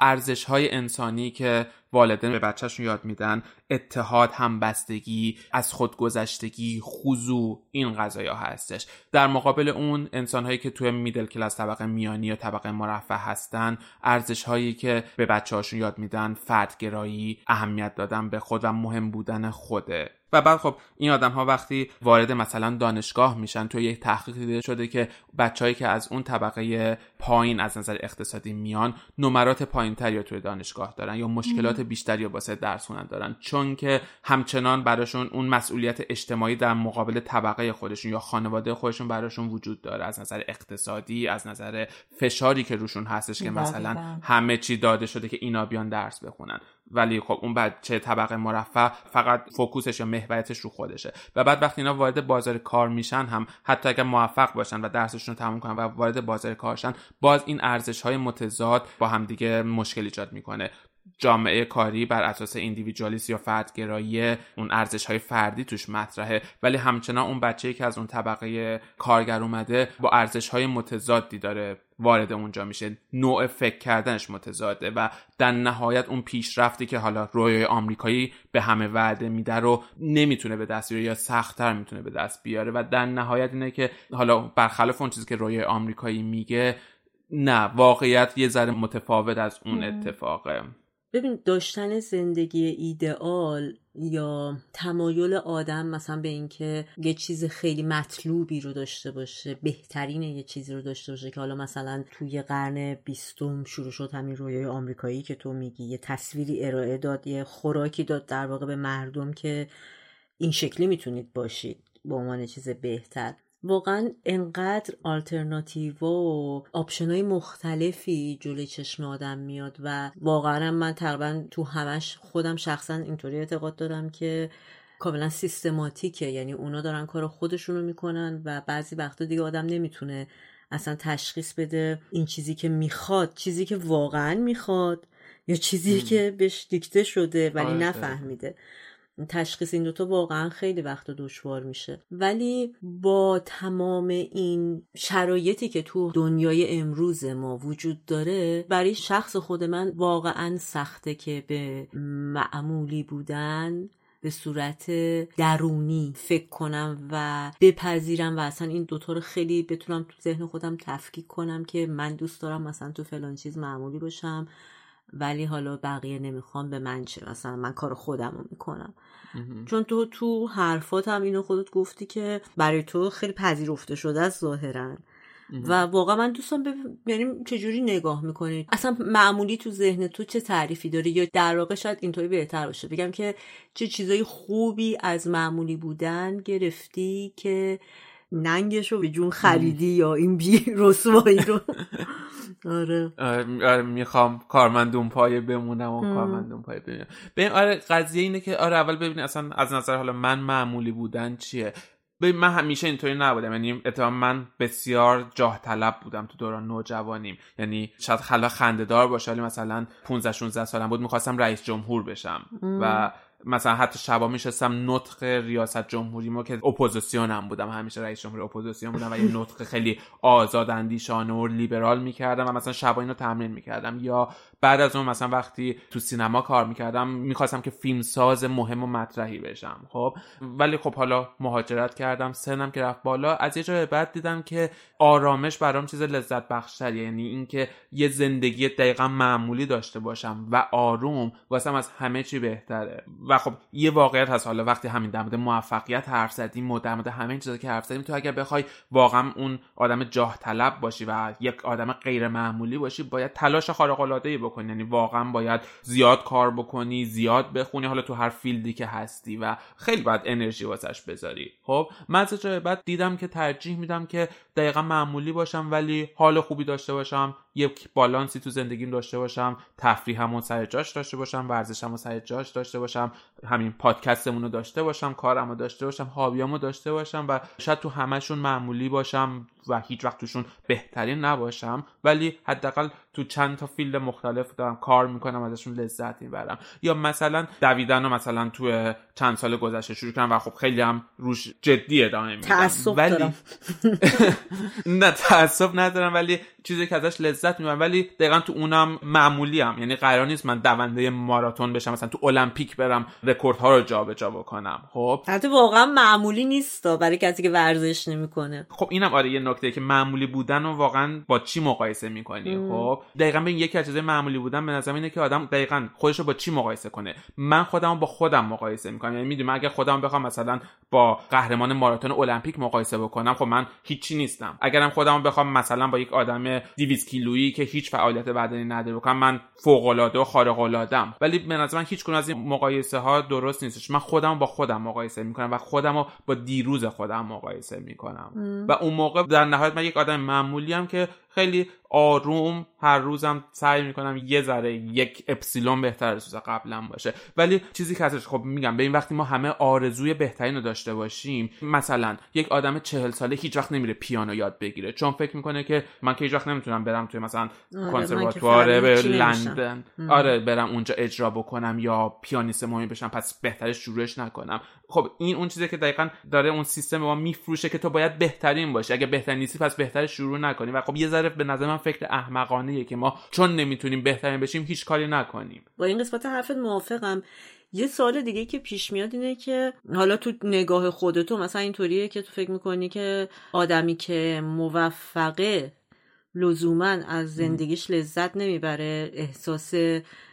ارزش های انسانی که والدین به بچهشون یاد میدن اتحاد همبستگی از خودگذشتگی خضوع این قضایا هستش. در مقابل اون انسان هایی که توی میدل کلاس طبقه میانی یا طبقه مرفه هستن ارزش هایی که به بچه هاشون یاد میدن فردگرایی اهمیت دادن به خود و مهم بودن خوده. و بعد خب این آدم ها وقتی وارد مثلا دانشگاه میشن توی یک تحقیق دیده شده که بچههایی که از اون طبقه پایین از نظر اقتصادی میان نمرات پایین تری توی دانشگاه دارن یا مشکلات بیشتری واسه درس خوندن دارن چون که همچنان براشون اون مسئولیت اجتماعی در مقابل طبقه خودشون یا خانواده خودشون براشون وجود داره. از نظر اقتصادی از نظر فشاری که روشون هستش که مثلا همه چی داده شده که اینا بیان درس بخونن. ولی خب اون بچه طبقه مرفع فقط فوکوسش یا محوریتش رو خودشه. و بعد وقتی اینا وارد بازار کار میشن هم حتی اگر موفق باشن و درسشون رو تموم کنن و وارد بازار کارشن باز این ارزش های متضاد با همدیگه مشکل ایجاد می‌کنه. جامعه کاری بر اساس ایندیویدوالیست یا فردگرایی اون ارزش های فردی توش مطرحه. ولی همچنان اون بچه که از اون طبقه کارگر اومده با ارزش های متضادی داره وارد اونجا میشه. نوع فکر کردنش متضاده و در نهایت اون پیشرفتی که حالا رویای آمریکایی به همه وعده میده رو نمی‌تونه به دست بیاره یا سختتر می‌تونه به دست بیاره. و در نهایت اینه که حالا برخلاف اون چیزی که رویای آمریکایی میگه نه واقعیت یه ذره متفاوت از اون اتفاقه. ببین داشتن زندگی ایدئال یا تمایل آدم مثلا به اینکه یه چیز خیلی مطلوبی رو داشته باشه بهترین یه چیزی رو داشته باشه که حالا مثلا توی قرن بیستم شروع شد همین رویای آمریکایی که تو میگی یه تصویری ارائه داد یه خوراکی داد در واقع به مردم که این شکلی می‌تونید باشید به عنوان چیز بهتر. واقعا انقدر آلترناتیو و option های مختلفی جلوی چشم آدم میاد و واقعا من تقریبا تو همش خودم شخصا اینطوری اعتقاد دارم که کاملا سیستماتیکه. یعنی اونا دارن کار خودشونو می‌کنن و بعضی وقتا دیگه آدم نمی‌تونه اصلا تشخیص بده این چیزی که می‌خواد چیزی که واقعا می‌خواد یا چیزی که بهش دیکته شده ولی آره. نفهمیده. تشخیص این دوتا واقعا خیلی وقت دشوار میشه. ولی با تمام این شرایطی که تو دنیای امروز ما وجود داره برای شخص خود من واقعا سخته که به معمولی بودن به صورت درونی فکر کنم و بپذیرم و اصلا این دوتا رو خیلی بتونم تو ذهن خودم تفکیک کنم که من دوست دارم مثلا تو فلان چیز معمولی باشم. ولی حالا بقیه نمی‌خوام به من چه؟ مثلا من کار خودم رو می‌کنم. چون تو تو حرفات هم اینو خودت گفتی که برای تو خیلی پذیرفته شده از ظاهرا و واقعا من دوستم ببینم یعنی چجوری نگاه می‌کنی اصلا معمولی تو ذهن تو چه تعریفی داره یا در واقع شاید اینطوری بهتر باشه. بگم که چه چیزای خوبی از معمولی بودن گرفتی که ننگش رو به جون خریدی یا این بی رسوایی رو؟ [LAUGHS] آره. آره می‌خوام کارمند دون پایه بمونم و کارمند دون پایه بمونم. ببین آره قضیه اینه که آره اول ببین اصلا از نظر حالا من معمولی بودن چیه؟ ببین من همیشه اینطوری نبودم. یعنی اتفاقا من بسیار جاه طلب بودم تو دوران نوجوانیم. یعنی شاید حالا خنده دار باشه ولی مثلا 15 16 سالم بود می‌خواستم رئیس جمهور بشم. و مثلا حتی شبا میشستم نطق ریاست جمهوری ما که اپوزیسیون هم بودم. همیشه رئیس جمهوری اپوزیسیون بودم و یه نطق خیلی آزاد اندیشانه و لیبرال می‌کردم و مثلا شبا اینو تمرین می‌کردم. یا بعد از اون مثلا وقتی تو سینما کار می‌کردم می‌خواستم که فیلمساز مهم و مطرحی بشم خب؟ ولی خب حالا مهاجرت کردم سنم که رفت بالا. از یه جای بعد دیدم که آرامش برام چیز لذت بخشتریه یعنی اینکه یه زندگی دقیقا معمولی داشته باشم و آروم واسم از همه چی بهتره. و خب یه واقعیت هست حالا وقتی همین در موفقیت حرف زدیم در مورد همه چیزا که حرف زدیم تو اگر بخوای واقعا اون آدم جاه طلب باشی و یک آدم غیر معمولی باشی باید تلاش خارق العاده ای بکنی. یعنی واقعا باید زیاد کار بکنی زیاد بخونی. حالا تو هر فیلدی که هستی و خیلی باید انرژی واسش بذاری. خب من از جای بعد دیدم که ترجیح میدم که دقیقا معمولی باشم ولی حال خوبی داشته باشم. یک بالانسی تو زندگیم داشته باشم تفریحمو سر جاش داشته باشم ورزشمو سر جاش داشته باشم همین پادکستمون رو داشته باشم کارمو داشته باشم هابیامو داشته باشم و شاید تو همشون معمولی باشم و هیچ وقت توشون بهترین نباشم. ولی حداقل تو چند تا فیلد مختلف دارم کار می‌کنم ازشون لذت می‌برم. یا مثلا دویدن رو مثلا تو چند سال گذشته شروع کردم و خب خیلی هم روش جدی ادامه میدم. ولی. [LAUGHS] نه تعصب ندارم ولی چیزی که ازش لذت می‌برم ولی دقیقا تو اونم معمولی هم یعنی قرار نیست من دونده ماراتون بشم مثلا تو المپیک برم رکوردها رو جابجا بکنم. خب؟ البته واقعا معمولی نیست برای کسی که ورزش نمی‌کنه. خب اینم آره یه نکته که معمولی بودن و واقعا با چی مقایسه می‌کنی؟ خب؟ دقیقا به یکی از چیزای معمولی بودن به نظر اینه که آدم دقیقا خودش رو با چی مقایسه کنه؟ من خودم با خودم مقایسه می‌کنم. یعنی می‌دونم اگه خودم بخوام مثلا با قهرمان ماراتون المپیک مقایسه بکنم خب من هیچی نیستم. اگرم خودم بخوام مثلا با یک آدم 200 کیلویی که هیچ فعالیت بدنی نداره بکنم من فوق العاده و خارق العاده ولی به نظر من هیچ از این مقایسه ها درست نیستش من خودم با خودم مقایسه می‌کنم و خودم رو با دیروز خودم مقایسه می‌کنم. و اون موقع در نهایت من یک آدم معمولی هم که خیلی آروم هر روزم سعی می‌کنم یه ذره یک اپسیلون بهتر از قبلا باشه. ولی چیزی که هستش خب میگم به این وقتی ما همه آرزوی بهترین رو داشته باشیم مثلا یک آدم چهل ساله هیچ وقت نمیره پیانو یاد بگیره. چون فکر می‌کنه که من که هیچ وقت نمی‌تونم برم توی مثلا آره، کنسرواتوار به لندن. آره برم اونجا اجرا بکنم یا پیانیست مهمی بشم پس بهتره شروعش نکنم. خب این اون چیزی که دقیقا داره اون سیستم ما میفروشه که تو باید بهترین باشی. اگه بهترین نیستی پس بهتر شروع نکنی. و خب یه ذره به نظر من فکر احمقانه که ما چون نمی‌تونیم بهترین بشیم هیچ کاری نکنیم. با این قسمت حرفت موافقم. یه سوال دیگه که پیش میاد اینه که حالا تو نگاه خودتو مثلا اینطوریه که تو فکر می‌کنی که آدمی که موفقه لزوما از زندگیش لذت نمی‌بره احساس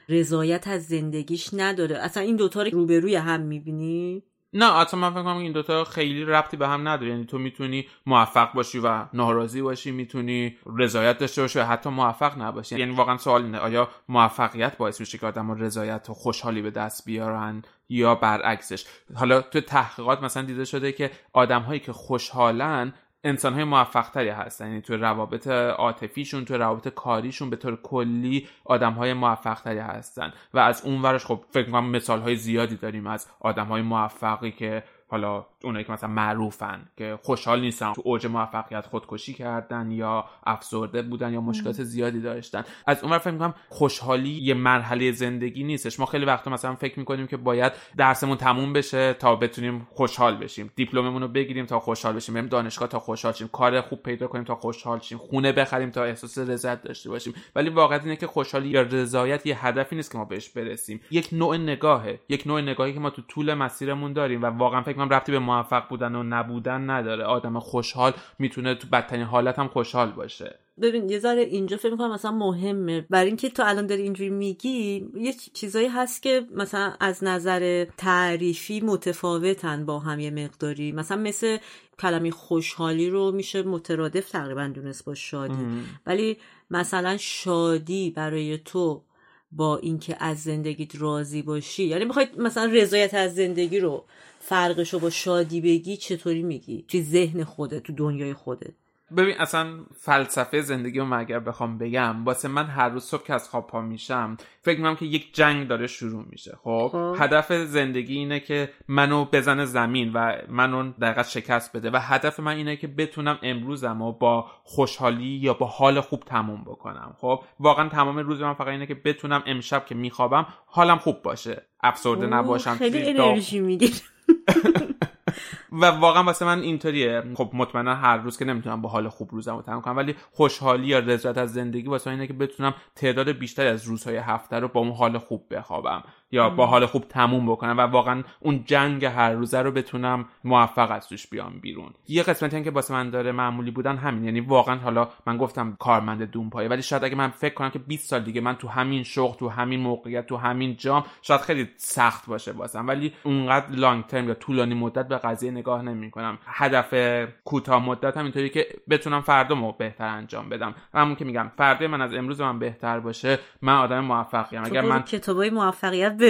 رضایت از زندگیش نداره. اصلا این دوتا رو روبروی هم می‌بینی؟ نه اصلا من فکر کنم این دوتا خیلی ربطی به هم نداره. یعنی تو می‌تونی موفق باشی و ناراضی باشی می‌تونی رضایت داشته باشی و حتی موفق نباشی. یعنی واقعا سوال اینه آیا موفقیت باعث میشه که آدم رضایت و خوشحالی به دست بیارن یا برعکسش؟ حالا تو تحقیقات مثلا دیده شده که آدم هایی که خوشحالن انسان های موفق تری هستن. یعنی تو روابط عاطفیشون تو روابط کاریشون به طور کلی آدم های موفق تری هستن. و از اون ورش خب فکر کنم مثال های زیادی داریم از آدم های موفقی که حالا اونایی که مثلا معروفن که خوشحال نیستن تو اوج موفقیت خودکشی کردن یا افسرده بودن یا مشکلات زیادی داشتن. از اون فکر می‌کنم خوشحالی یه مرحله زندگی نیستش. ما خیلی وقتا مثلا فکر می‌کنیم که باید درسمون تموم بشه تا بتونیم خوشحال بشیم. دیپلممون رو بگیریم تا خوشحال بشیم. بریم دانشگاه تا خوشحال شیم. کار خوب پیدا کنیم تا خوشحال شیم. خونه بخریم تا احساس رضایت داشته باشیم. ولی واقعیت اینه که خوشحالی یا رضایت یه هدفی نیست که ما بهش برسیم. یک نوع نگاهه. یک نوع نگاهی که ما تو طول مسیرمون داریم و واقعا فکر کنم ربطی به موفق بودن و نبودن نداره. آدم خوشحال می‌تونه تو بدترین حالت هم خوشحال باشه. ببین یه ذره اینجا فکر می‌کنم مثلا مهمه. برای اینکه تو الان داری اینجوری میگی یه چیزایی هست که مثلا از نظر تعریفی متفاوتن با هم یه مقداری. مثلا مثل کلمه خوشحالی رو میشه مترادف تقریبا دونست با شادی. ولی مثلا شادی برای تو با اینکه از زندگیت راضی باشی یعنی می‌خوای مثلا رضایت از زندگی رو فرقش رو با شادی بگی چطوری میگی؟ توی ذهن خودت تو دنیای خودت. ببین اصلا فلسفه زندگی رو اگر بخوام بگم واسه من هر روز صبح که از خواب پا میشم فکر می‌کنم که یک جنگ داره شروع میشه. خب, خب. هدف زندگی اینه که منو بزنه زمین و منو دقیقا شکست بده و هدف من اینه که بتونم امروزم و با خوشحالی یا با حال خوب تموم بکنم. خب؟ واقعا تمام روز من فقط اینه که بتونم امشب که میخوابم حالم خوب باشه. افسرده نباشم خیلی انرژی می‌گیره [LAUGHS] و واقعا واسه من اینطوریه. خب مطمئنا هر روز که نمی‌تونم با حال خوب روزم رو تمام کنم ولی خوشحالی یا رضایت از زندگی واسه اینه که بتونم تعداد بیشتری از روزهای هفته رو با اون حال خوب بخوابم. یا با حال خوب تموم بکنم و واقعا اون جنگ هر روزه رو بتونم موفق از توش بیام بیرون. یه قسمتی هم که واسه من داره معمولی بودن همین یعنی واقعا حالا من گفتم کارمند دون پایه ولی شاید اگه من فکر کنم که 20 سال دیگه من تو همین شغل تو همین موقعیت تو همین جام شاید خیلی سخت باشه واسم. ولی اونقدر لانگ ترم یا طولانی مدت به قضیه نگاه نمی کنم. هدف کوتاه مدت هم اینطوری که بتونم فردا مو بهتر انجام بدم. همون که میگم فردا من از امروز من بهتر باشه من آدم موفقیم. اگر من کتابای موفقیت [LAUGHS]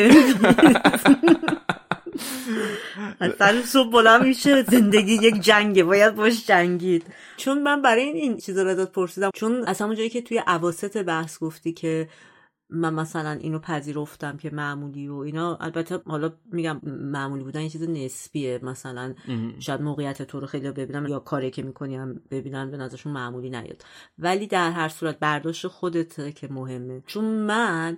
از سر صبح بلند میشه زندگی یک جنگه باید باش جنگید. چون من برای این, این چیزا رو ازت پرسیدم چون از همون جایی که توی عواست بحث گفتی که من مثلا اینو پذیرفتم که معمولی و اینا البته حالا میگم معمولی بودن یه چیز نسبیه. مثلا شاید موقعیت تو رو خیلی ببینم یا کاری که می‌کنیم ببینن به نظرشون معمولی نیاد. ولی در هر صورت برداشت خودت که مهمه. چون من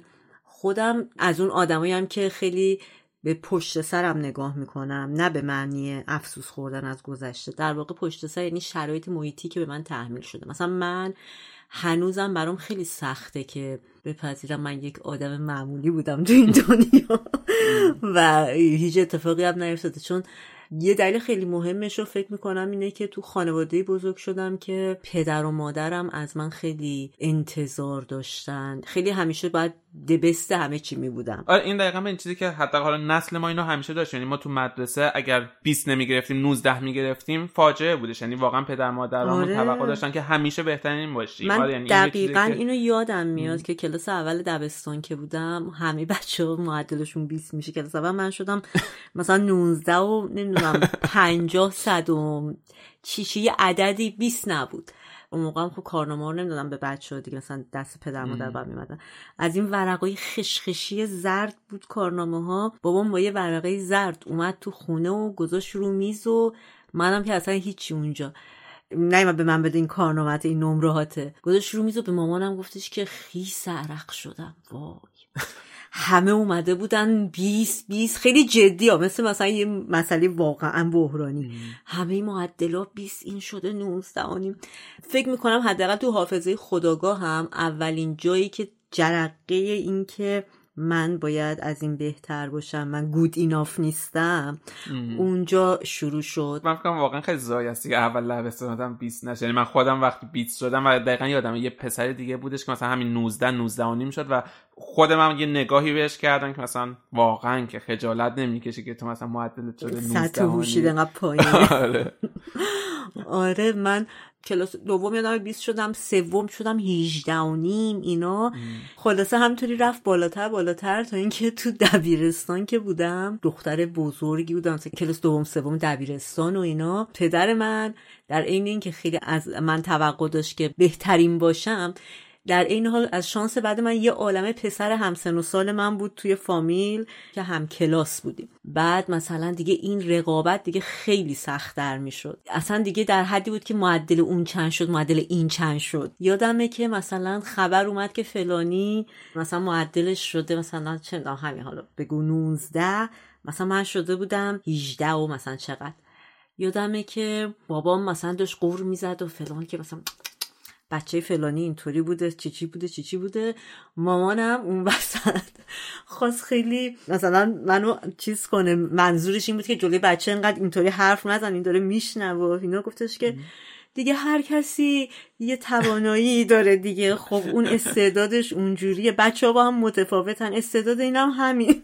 خودم از اون آدمایی هم که خیلی به پشت سرم نگاه می‌کنم نه به معنی افسوس خوردن از گذشته. در واقع پشت سر یعنی شرایط محیطی که به من تحمیل شده. مثلا من هنوزم برام خیلی سخته که بپذیرم من یک آدم معمولی بودم تو این [LAUGHS] دنیا و هیچ اتفاقی هم نیفتاده. چون یه دلیل خیلی مهمش رو فکر می‌کنم اینه که تو خانواده بزرگ شدم که پدر و مادرم از من خیلی انتظار داشتن. خیلی همیشه باید دبست همه چی می بودم آره این دقیقا این چیزی که حتی حالا نسل ما اینو همیشه داشت. یعنی ما تو مدرسه اگر 20 نمی گرفتیم 19 می گرفتیم فاجعه بودش. یعنی واقعا پدر مادرامون آره. توقع داشتن که همیشه بهترین باشی من آره یعنی دقیقا اینو یادم میاد که کلاس اول دبستان که بودم همه بچه ها معدلشون 20 میشه. کلاس اول من شدم مثلا 19 و نمی‌دونم 50 [LAUGHS] صد و چیشی عددی 20 نبود. اون موقع هم خب کارنامه رو نمی‌دادم به بچه ها دیگه مثلا دست پدر مادر بر میمدن. از این ورقای خشخشی زرد بود کارنامه ها بابام با یه ورقه زرد اومد تو خونه و گذاشت رو میز و منم که اصلا هیچی اونجا. نیما به من بده این کارنامه این نمرهاته. گذاشت رو میز و به مامانم گفتش که خیس عرق شدم. وای. [LAUGHS] همه اومده بودن 20 20 خیلی جدی ها. مثل مثلا یه مسئله واقعا بحرانی. همه معدلات 20 این شده 19 آنیم فکر می‌کنم حداقل تو حافظه خداگاه هم اولین جایی که جرقه این که من باید از این بهتر باشم من گود ایناف نیستم. اونجا شروع شد. من فکرم واقعا خیلی زایستی که اول لبستان آدم 20 نشه. یعنی من خودم وقتی 20 شدم و دقیقا یادم یه پسر دیگه بودش که مثلا همین 19 19 و نیم شد و خودم هم یه نگاهی بهش کردم که مثلا واقعا که خجالت نمی‌کشه که تو مثلا معدلت شده 19 سطح هوشید. انقدر پایین [LAUGHS] آره. آره من کلاس دوم یادم 20 شدم سوم شدم 18 و نیم اینا. خلاصه همینطوری رفت بالاتر بالاتر تا اینکه تو دبیرستان که بودم دختر بزرگی بودم مثلا کلاس دوم سوم دبیرستان و اینا. پدر من در عین اینکه خیلی از من توقع داشت که بهترین باشم در این حال از شانس بعد من یه عالمه پسر همسن و سال من بود توی فامیل که هم کلاس بودیم. بعد مثلا دیگه این رقابت دیگه خیلی سختتر می‌شد. اصلا دیگه در حدی بود که معدل اون چند شد معدل این چند شد. یادمه که مثلا خبر اومد که فلانی مثلا معدلش شده مثلا می‌دونم همین حالا بگو 19 مثلا من شده بودم 18 و مثلا چقدر. یادمه که بابام مثلا داشت قور می‌زد و فلان که مثلا بچه فلانی اینطوری بوده چی چی بوده چی چی بوده. مامانم اون وسط خواست خیلی مثلا منو چیز کنه منظورش این بود که جلوی بچه اینقدر اینطوری حرف نزن این داره میشنوه و اینا. گفتش که دیگه هر کسی یه توانایی داره دیگه. خب اون [LAUGHS] استعدادش اونجوریه. بچه ها با هم متفاوتن. استعداد اینم همین.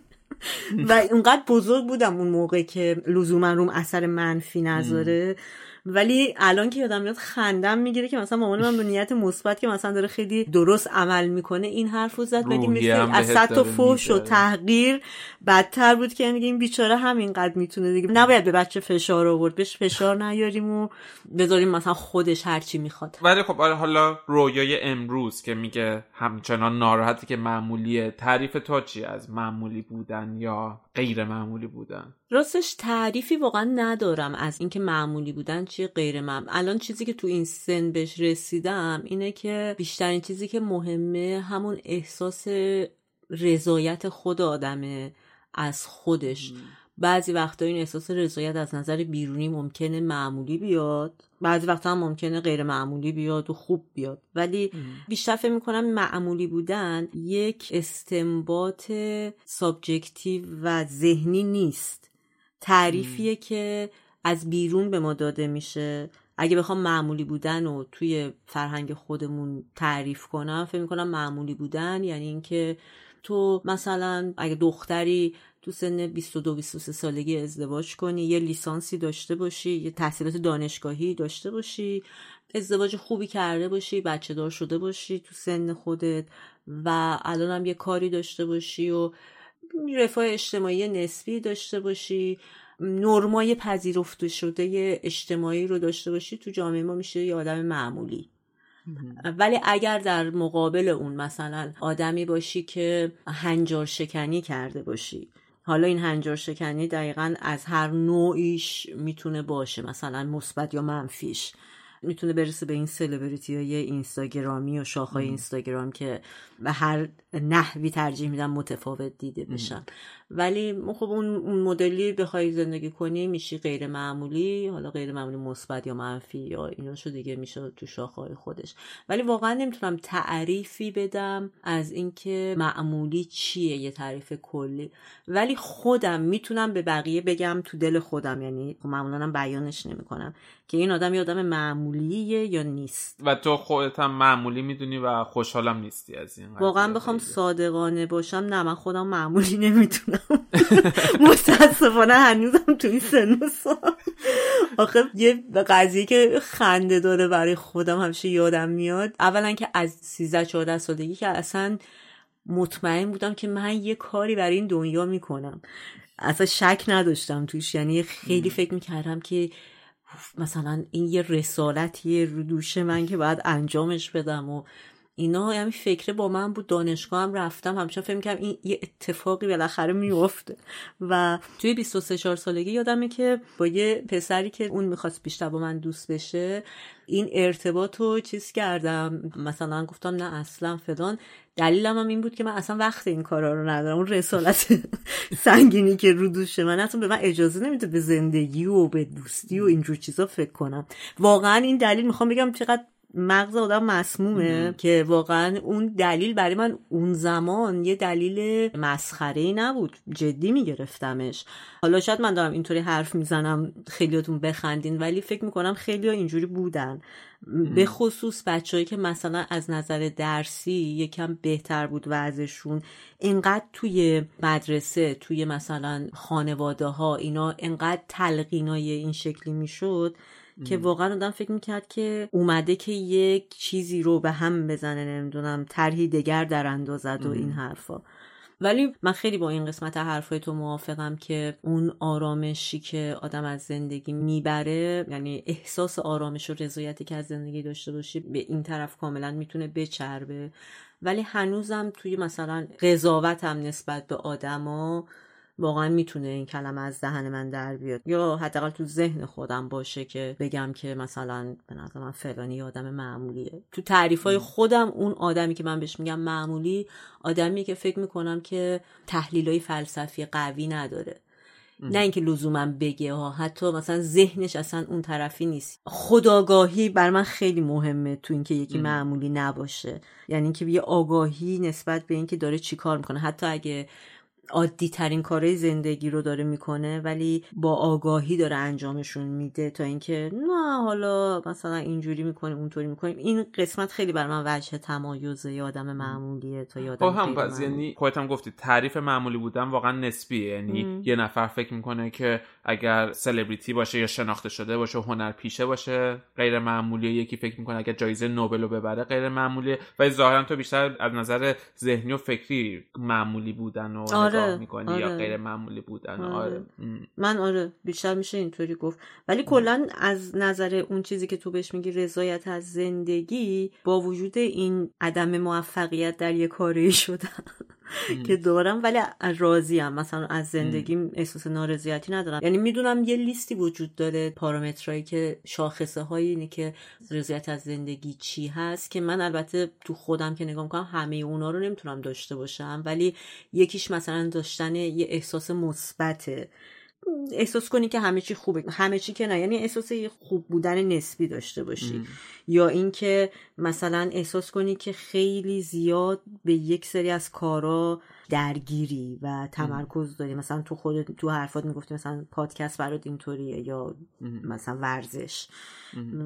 و اونقدر بزرگ بودم اون موقع که لزوما روم اثر منفی نذاره. ولی الان که یادم میاد خندم می‌گیره که مثلا مامان من به نیت مثبت که مثلا داره خیلی درست عمل می‌کنه این حرف رو زد ولی روحیه مثل هم از صد تا فوش و. تحقیر بدتر بود که میگه این بیچاره همینقدر می‌تونه دیگه. نباید به بچه فشار آورد بهش فشار نیاریم و بذاریم مثلا خودش هرچی می‌خواد. ولی خب آره حالا رویای امروز که میگه همچنان ناراحتی که معمولیه تعریف تو چی از معمولی بودن یا غیر معمولی بودن؟ راستش تعریفی واقعا ندارم از اینکه معمولی بودن چیه غیر معمولی الان چیزی که تو این سن بهش رسیدم اینه که بیشترین چیزی که مهمه همون احساس رضایت خود آدمه از خودش. بعضی وقتا این احساس رضایت از نظر بیرونی ممکنه معمولی بیاد بعضی وقتا هم ممکنه غیر معمولی بیاد و خوب بیاد. ولی بیشتر فکر می‌کنم معمولی بودن یک استنباط subjective و ذهنی نیست. تعریفیه که از بیرون به ما داده میشه. اگه بخوام معمولی بودن و توی فرهنگ خودمون تعریف کنم فکر می‌کنم معمولی بودن یعنی اینکه تو مثلا اگه دختری تو سن 22 23 سالگی ازدواج کنی یه لیسانسی داشته باشی یه تحصیلات دانشگاهی داشته باشی ازدواج خوبی کرده باشی بچه دار شده باشی تو سن خودت و الان هم یه کاری داشته باشی و رفاه اجتماعی نسبی داشته باشی نرمای پذیرفته شده اجتماعی رو داشته باشی تو جامعه ما میشه یه آدم معمولی. ولی اگر در مقابل اون مثلا آدمی باشی که هنجار شکنی کرده باشی حالا این هنجار شکنی دقیقا از هر نوعیش می‌تونه باشه مثلا مثبت یا منفیش. می‌تونه برسه به این سلبریتی های اینستاگرامی و شاخهای اینستاگرام که به هر نحوی ترجیح میدن متفاوت دیده بشن. ولی خب اون مدلی بخوای زندگی کنی میشی غیر معمولی حالا غیر معمولی مثبت یا منفی یا ایناشو دیگه میشه تو شاخهای خودش. ولی واقعا نمی‌تونم تعریفی بدم از اینکه معمولی چیه یه تعریف کلی. ولی خودم می‌تونم به بقیه بگم تو دل خودم. یعنی خب معمولا بیانش نمی‌کنم. که این آدم یه آدم معمولیه یا نیست؟ و تو خودت هم معمولی می‌دونی و خوشحالم نیستی از این واقعا بخوام. صادقانه باشم نه من خودم معمولی نمی‌تونم. [LAUGHS] متاسفانه هنوزم تو این سن آخه یه قضیه که خنده داره برای خودم همیشه یادم میاد. اولا که از 13 14 سالگی که اصلا مطمئن بودم که من یه کاری برای این دنیا می‌کنم. اصلا شک نداشتم توش. یعنی خیلی فکر می‌کردم که مثلا این یه رسالتیه رو دوش من که باید انجامش بدم و اینا همین فکره با من بود دانشگاه هم رفتم. همچنان فکر می‌کردم این یه اتفاقی بالاخره میفته و توی 23 4 سالگی یادمه که با یه پسری که اون می‌خواست بیشتر با من دوست بشه این ارتباط رو چیز کردم. مثلا گفتم نه اصلا فلان. دلیلم هم این بود که من اصلا وقت این کارا رو ندارم. اون رسالت [LAUGHS] سنگینی که رو دوشه من اصلا به من اجازه نمیده به زندگی و به دوستی و اینجور چیزا فکر کنم. واقعا این دلیل می‌خوام بگم چقدر مغز آدم مسمومه که واقعا اون دلیل برای من اون زمان یه دلیل مسخره ای نبود جدی میگرفتمش. حالا شاید من دارم اینطوری حرف می‌زنم خیلیاتون بخندین ولی فکر می‌کنم خیلی اینجوری بودن. به خصوص بچههایی که مثلا از نظر درسی یکم بهتر بود وضعشون اینقدر توی مدرسه توی مثلا خانواده ها اینا اینقدر تلقینای این شکلی می‌شد. که واقعا آدم فکر می‌کرد که اومده که یک چیزی رو به هم بزنه نمی‌دونم طرحی دگر در اندازد و این حرفا. ولی من خیلی با این قسمت حرفای تو موافقم که اون آرامشی که آدم از زندگی می‌بره یعنی احساس آرامش و رضایتی که از زندگی داشته باشی به این طرف کاملا می‌تونه بچربه. ولی هنوزم توی مثلا قضاوتم نسبت به آدما واقعا می‌تونه این کلمه از دهن من در بیاد. یا حداقل تو ذهن خودم باشه که بگم که مثلا به نظر من فلانی آدم معمولیه. تو تعریف های خودم اون آدمی که من بهش میگم معمولی آدمی که فکر می‌کنم که تحلیل های فلسفی قوی نداره. نه اینکه لزوما بگه ها حتی مثلا ذهنش اصلا اون طرفی نیست. خداگاهی بر من خیلی مهمه تو اینکه یکی معمولی نباشه. یعنی اینکه یه آگاهی نسبت به اینکه داره چیکار می‌کنه. حتی اگه عادی ترین کارهای زندگی رو داره می‌کنه ولی با آگاهی داره انجامشون میده تا اینکه نه حالا مثلا اینجوری می‌کنیم اونطوری می‌کنیم. این قسمت خیلی بر من وجه تمایزه یه آدم معمولیه تا یه آدم خب هم معمولی. یعنی خودت هم گفتی تعریف معمولی بودن واقعا نسبیه. یعنی یه نفر فکر می‌کنه که اگر سلبریتی باشه یا شناخته شده باشه و هنر پیشه باشه غیر معمولیه یکی فکر می‌کنه اگر جایزه نوبل رو ببره غیر معمولیه و ظاهرا تو بیشتر از نظر ذهنی و فکری معمولی بودن و آره، نگاه می‌کنی یا آره. غیر معمولی بودن آره. آره. من آره بیشتر میشه اینطوری گفت ولی کلا از نظر اون چیزی که تو بهش میگی رضایت از زندگی با وجود این عدم موفقیت در یه کاری شدن که دارم ولی راضیم مثلا از زندگی احساس نارضایتی ندارم. یعنی می‌دونم یه لیستی وجود داره پارامترهایی که شاخصه هایی اینه که رضایت از زندگی چی هست که من البته تو خودم که نگاه می‌کنم همه اونا رو نمی‌تونم داشته باشم. ولی یکیش مثلا داشتن یه احساس مثبته. احساس کنی که همه چی خوبه. همه چی که نه یعنی احساس خوب بودن نسبی داشته باشی. یا اینکه مثلا احساس کنی که خیلی زیاد به یک سری از کارا درگیری و تمرکز داری. مثلا تو خودت تو حرفات می‌گفتی مثلا پادکست برات اینطوریه یا مثلا ورزش.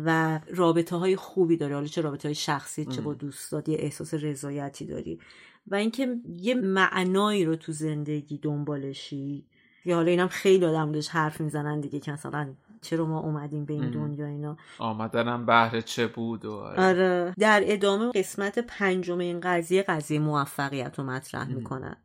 و رابطه های خوبی داری. حالا چه رابطه های شخصی چه با دوستات یه احساس رضایتی داری. و اینکه یه معنایی رو تو زندگی دنبالشی یا حالا اینم خیلی آدم بهش حرف می‌زنن دیگه که مثلا چرا ما اومدیم به این دنیا اینا. آمدنم بهره چه بود و آره. آره. در ادامه قسمت پنجم این قضیه قضیه موفقیت رو مطرح می‌کنن.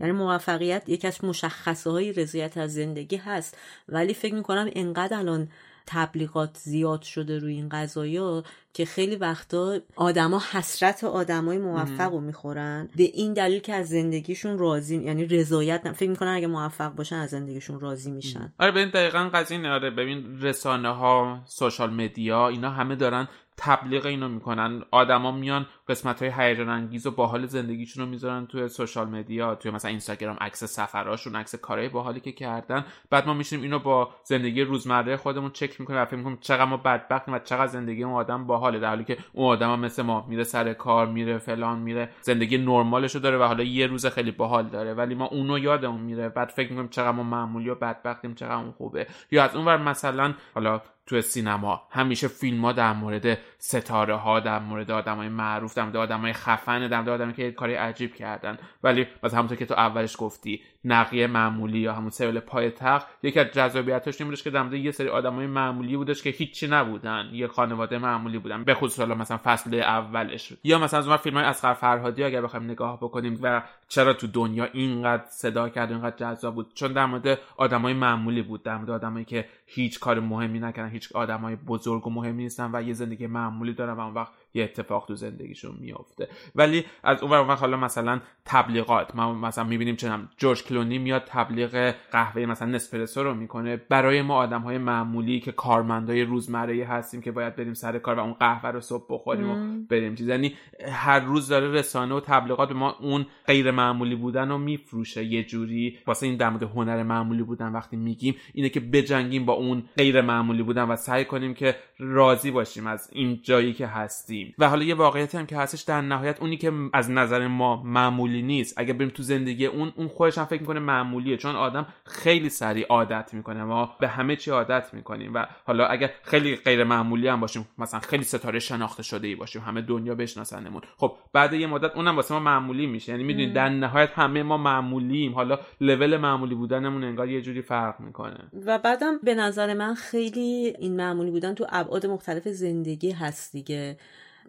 یعنی موفقیت یکی از مشخصه های رضایت از زندگی هست. ولی فکر می‌کنم انقدر الان تبلیغات زیاد شده روی این قضايا که خیلی وقتا آدما حسرت آدمای موفق رو می‌خورن. به این دلیل که از زندگیشون راضی یعنی رضایت فکر می‌کنن اگه موفق باشن از زندگیشون راضی میشن. آره ببین دقیقا قضیه. آره ببین رسانه ها سوشال مدیا اینا همه دارن تبلیغ اینو می‌کنن. آدما میان قسمت های هیجان انگیز و باحال زندگیشون رو می‌ذارن توی سوشال مدیا توی مثلا اینستاگرام عکس سفراشون عکس کارهای باحالی که کردن. بعد ما میشیم اینو با زندگی روزمره خودمون چک می‌کنیم و فکر می‌کنیم چقدر ما بدبختیم و چقدر زندگی اون آدم باحاله در حالی که اون آدم هم مثل ما میره سر کار میره فلان میره زندگی نرمالش رو داره و حالا یه روز خیلی باحال داره. ولی ما اونو یادمون میره. بعد فکر می‌کنیم چقدر ما معمولی و بدبختیم چقدر اون خوبه. یا از اونور مثلا حالا تو سینما همیشه فیلم ها در مورد ستاره ها در مورد آدم های معروف در مورد آدم های خفن در مورد آدم که کاری عجیب کردن. ولی مثلا همونطور که تو اولش گفتی نقیه معمولی یا همون سریال پای تخت یکی از جذابیتش این که در یه سری آدم های معمولی بودش که هیچی نبودن یه خانواده معمولی بودن به خصوص حالا مثلا فصل اولش. یا مثلا از اون فیلم های اسقر فرهادی اگر بخوایم نگاه بکنیم و چرا تو دنیا اینقدر صدا کرد و اینقدر جذاب بود؟ چون در مورد آدمای معمولی بود در مورد آدمایی که هیچ کار مهمی نکردن هیچ آدمای بزرگ و مهمی نیستن و یه زندگی معمولی دارن و اون وقت یه اتفاق تو زندگیشون میفته ولی از اون ور حالا مثلا تبلیغات ما مثلا می‌بینیم چنم جورج کلونی میاد تبلیغ قهوه مثلا نسپرسو رو می‌کنه. برای ما آدم های معمولی که کارمندای روزمره هستیم که باید بریم سر کار و اون قهوه رو صبح بخوریم و بریم. چیز یعنی هر روز داره رسانه و تبلیغات به ما اون غیر معمولی بودن رو میفروشه. یه جوری واسه این در مورد هنر معمولی بودن وقتی میگیم اینه که بجنگیم با اون غیر معمولی بودن و سعی کنیم که راضی باشیم از این جایی که هستیم. و حالا یه واقعیتی هم که هستش در نهایت اونی که از نظر ما معمولی نیست. اگه بریم تو زندگی اون اون خودش هم فکر می‌کنه معمولیه. چون آدم خیلی سریع عادت می‌کنه. ما به همه چی عادت می‌کنیم. و حالا اگر خیلی غیر معمولی هم باشیم مثلا خیلی ستاره شناخته شده ای باشیم همه دنیا بشناسنمون. خب بعد یه مدت اونم واسه ما معمولی میشه. یعنی می‌دونید در نهایت همه ما معمولیم. حالا لول معمولی بودنمون انگار یه جوری فرق می‌کنه. و بعدم به نظر من خیلی این معمولی بودن تو ابعاد مختلف زندگی هست دیگه.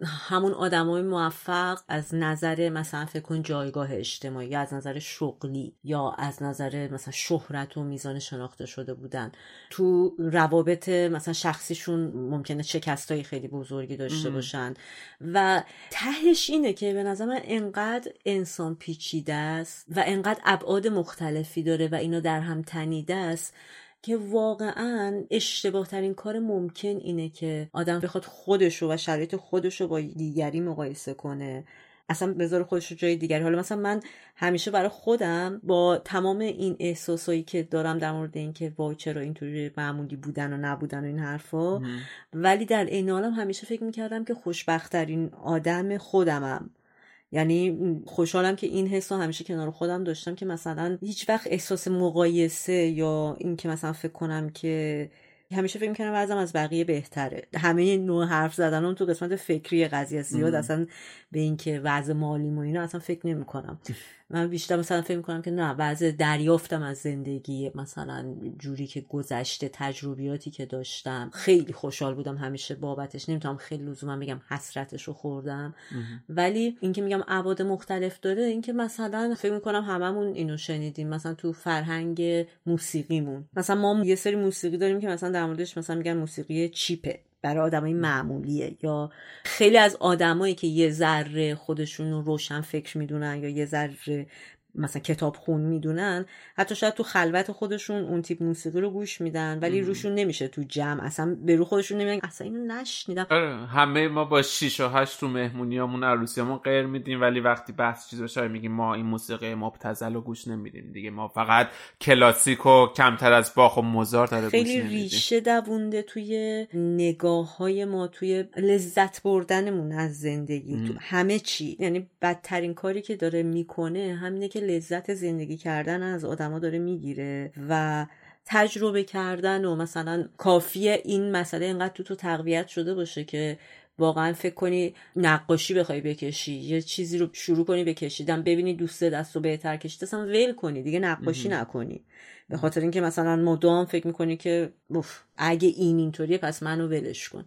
همون آدمای موفق از نظر مثلا فکر کن جایگاه اجتماعی یا از نظر شغلی یا از نظر مثلا شهرت و میزان شناخته شده بودن. تو روابط مثلا شخصیشون ممکنه شکستای خیلی بزرگی داشته باشن. و تهش اینه که به نظر من انقدر انسان پیچیده است و انقدر ابعاد مختلفی داره و اینا در هم تنیده است که واقعا اشتباه ترین کار ممکن اینه که آدم بخواد خودشو و شرایط خودشو با دیگری مقایسه کنه. اصلا بذار خودش رو جای دیگری. حالا مثلا من همیشه برای خودم با تمام این احساسایی که دارم در مورد اینکه وای چرا اینطوری معمولی بودن و نبودن و این حرفا ولی در این عالم همیشه فکر می‌کردم که خوشبختترین آدم خودمم. یعنی خوشحالم که این حس همیشه کنار خودم داشتم که مثلا هیچ وقت احساس مقایسه یا این که مثلا فکر کنم که همیشه فکر می‌کنم وضعم از بقیه بهتره. همه نوع حرف زدن اون تو قسمت فکری قضیه زیاد اصلا به اینکه وضع مالی و اینا اصلا فکر نمی‌کنم. من بیشتر مثلا فکر می‌کنم که نه وضع دریافتم از زندگی مثلا جوری که گذشته تجربیاتی که داشتم. خیلی خوشحال بودم همیشه بابتش. نمی‌تونم خیلی لزوما بگم حسرتش رو خوردم. ولی اینکه میگم ابعاد مختلف داره اینکه مثلا فکر می‌کنم هممون اینو شنیدیم. مثلا تو فرهنگ موسیقیمون. مثلا ما یه سری موسیقی داریم که مثلا در موردش مثلا میگن موسیقی چیپه. برای آدمای معمولیه یا خیلی از آدمایی که یه ذره خودشون رو روشن فکر می‌دونن یا یه ذره مثلا کتاب خون می‌دونن حتی شاید تو خلوت خودشون اون تیپ موسیقی رو گوش میدن ولی روشون نمیشه تو جمع اصلا به رو خودشون نمیدن اصلا اینو نشنیدم. آره همه ما با 6 و 8 تو مهمونیامون عروسیامون غیر میدیم ولی وقتی بحث چیز بشه میگیم ما این موسیقی مبتذل رو گوش نمیدیم دیگه. ما فقط کلاسیک و کمتر از باخ و موزارت داره خیلی ریشه دوونده توی نگاه های ما توی لذت بردنمون از زندگی تو همه چی. یعنی بدترین کاری که داره می‌کنه همینه که لذت زندگی کردن از آدما داره می‌گیره و تجربه کردن و مثلا کافیه این مسئله اینقدر تو تو تقویت شده باشه که واقعا فکر کنی نقاشی بخوای بکشی یه چیزی رو شروع کنی بکشیدن ببینی دوست دست رو بهتر کشید اصلا ول کنی دیگه نقاشی نکنی. به خاطر اینکه مثلا مدام فکر می‌کنی که اوف اگه این اینطوریه پس منو ولش کن.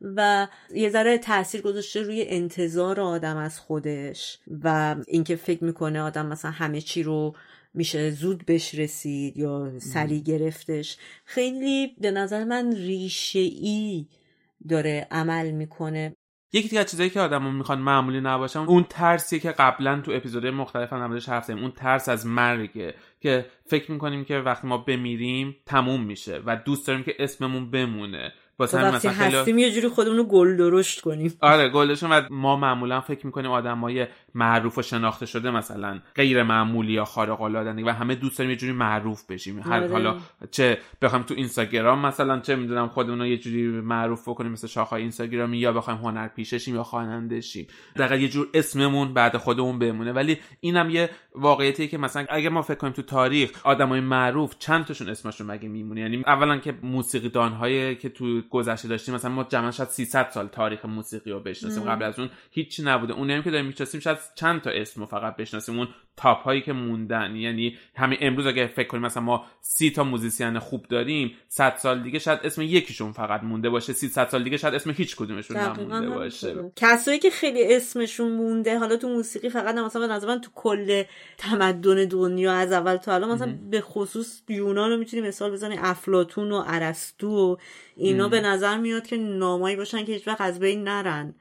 و یه ذره تاثیر گذاشته روی انتظار آدم از خودش و اینکه فکر می‌کنه آدم مثلا همه چی رو میشه زود بهش رسید یا سری گرفتش. خیلی به نظر من ریشه ای داره عمل می‌کنه. یکی دیگه چیزایی که آدمون می‌خوان معمولی نباشن اون ترسی که قبلا تو اپیزودهای مختلف هم نمودش حرف اون ترس از مرگه که فکر می‌کنیم که وقتی ما بمیریم تموم میشه و دوست داریم که اسممون بمونه. واسه همین مثلا هستیم یه جوری خودمون رو گل درشت کنیم. آره گلشون و ما معمولا فکر می‌کنیم آدمای معروف و شناخته شده مثلا غیر معمولی یا خارق العاده و همه دوست داریم یه جوری معروف بشیم. هر آره. حالا چه بخوایم تو اینستاگرام مثلا چه می‌دونم خودمون رو یه جوری معروف بکنیم مثل شاخهای اینستاگرامی یا بخوایم هنر پیششیم یا خواننده شیم دقیقا یه جور اسممون بعد خودمون بمونه. ولی اینم یه واقعیتیه که مثلا اگه ما فکر کنیم تو تاریخ آدمای معروف چند تاشون اسمشون مگه میمونه؟ یعنی اولا که موسیقی دانهایی که تو گذشته داشتیم. مثلا ما جمعا شاید 300 سال تاریخ موسیقی رو بشناسیم. قبل از اون هیچی نبوده. اونی هم که داریم می‌شناسیم شاید چند تا اسم رو فقط بشناسیم. اون top هایی که موندن. یعنی همین امروز اگه فکر کنیم مثلا ما سی تا musician خوب داریم 100 سال دیگه شاید اسم یکیشون فقط مونده باشه. 300 سال دیگه شاید اسم هیچ کدومشون نمونده باشه. کسایی که خیلی اسمشون مونده حالا تو موسیقی فقط نه مثلا به نظر من تو کل تمدن دنیا از اول تا الان مثلا به خصوص یونان رو می‌تونی مثال بزنی افلاطون و ارسطو و اینا به نظر میاد که نامایی باشن که هیچ وقت از بین نرن.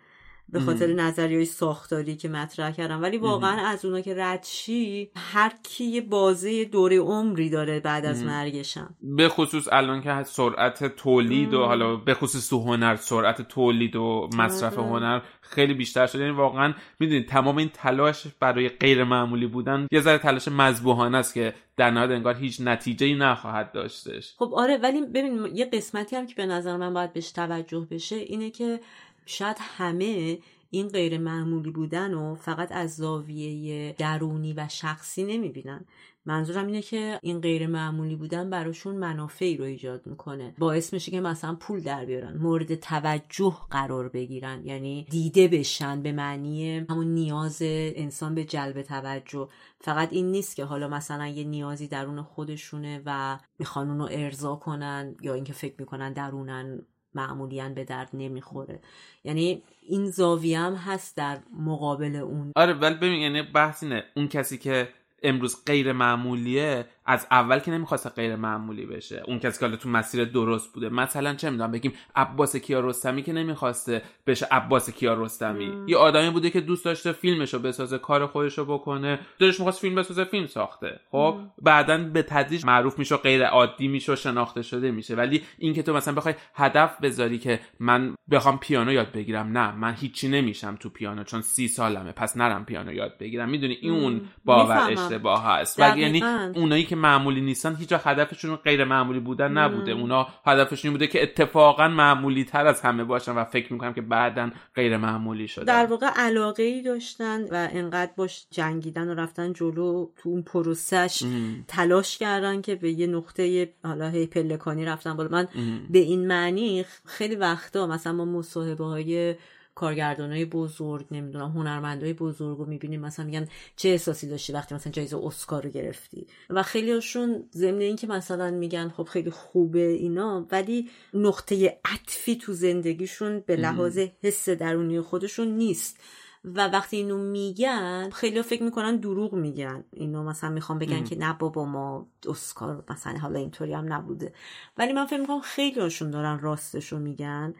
به خاطر نظریه های ساختاری که مطرح کردم. ولی واقعا از اونا که ردشی هر کی یه بازه دوره عمری داره بعد از مرگشم. به خصوص الان که سرعت تولید و حالا به خصوص تو هنر سرعت تولید و مصرف آره. هنر خیلی بیشتر شده. یعنی واقعا می‌دونید تمام این تلاش برای غیر معمولی بودن یه ذره تلاش مذبوحانه است که در نهایت انگار هیچ نتیجه ای نخواهد داشتش. خب آره ولی ببین یه قسمتی هم که به نظر من باید بهش توجه بشه اینه که شاید همه این غیر معمولی بودن و فقط از زاویه درونی و شخصی نمی‌بینن. منظورم اینه که این غیر معمولی بودن براشون منافعی رو ایجاد می‌کنه. باعث میشه که مثلا پول در بیارن مورد توجه قرار بگیرن یعنی دیده بشن به معنی همون نیاز انسان به جلب توجه. فقط این نیست که حالا مثلا یه نیازی درون خودشونه و می‌خوان اونو ارضا کنن یا اینکه فکر می‌کنن درونن معمولیان به درد نمی‌خوره. یعنی این زاویه هم هست در مقابل اون. آره ولی ببین یعنی بحث اینه اون کسی که امروز غیر معمولیه از اول که نمی‌خواسته غیر معمولی بشه. اون کسی که حالا تو مسیر درست بوده. مثلا چه می‌دونم بگیم عباس کیارستمی که نمی‌خواسته بشه عباس کیارستمی. یه آدمی بوده که دوست داشته فیلمشو بسازه کار خودشو بکنه. دلش می‌خواست فیلم بسازه فیلم ساخته. خب؟ بعدا به تدریج معروف میشه غیر عادی میشه و شناخته شده میشه. ولی اینکه تو مثلا بخوای هدف بذاری که من بخوام پیانو یاد بگیرم نه. من هیچی نمیشم تو پیانو چون سی سالمه. پس نرم پیانو یاد بگیرم. می‌دونی؟ این اون باور. اشتباه هست. و یعنی. اونایی که معمولی نیستن هیچ هدفشون غیر معمولی بودن نبوده. اونا هدفشون این بوده که اتفاقا معمولی تر از همه باشن و فکر می‌کنم که بعدا غیر معمولی شدن. در واقع علاقه ای داشتن و انقدر باش جنگیدن و رفتن جلو تو اون پروسش تلاش کردن که به یه نقطه حالا هی پلکانی رفتن بالا. من به این معنی خیلی وقتا مثلا ما مصاحبه های کارگردان های بزرگ نمی‌دونم هنرمندای بزرگ رو می‌بینیم مثلا میگن چه احساسی داشتی وقتی مثلا جایزه اسکار رو گرفتی؟ و خیلی هاشون ضمن اینکه مثلا میگن خب خیلی خوبه اینا ولی نقطه عطفی تو زندگیشون به لحاظ حس درونی خودشون نیست. و وقتی اینو میگن خیلی فکر می‌کنن دروغ میگن. اینو مثلا می‌خوام بگن که نه بابا ما اسکار مثلا حالا اینطوری هم نبوده. ولی من فکر می‌کنم خیلی هاشون دارن راستشو میگن.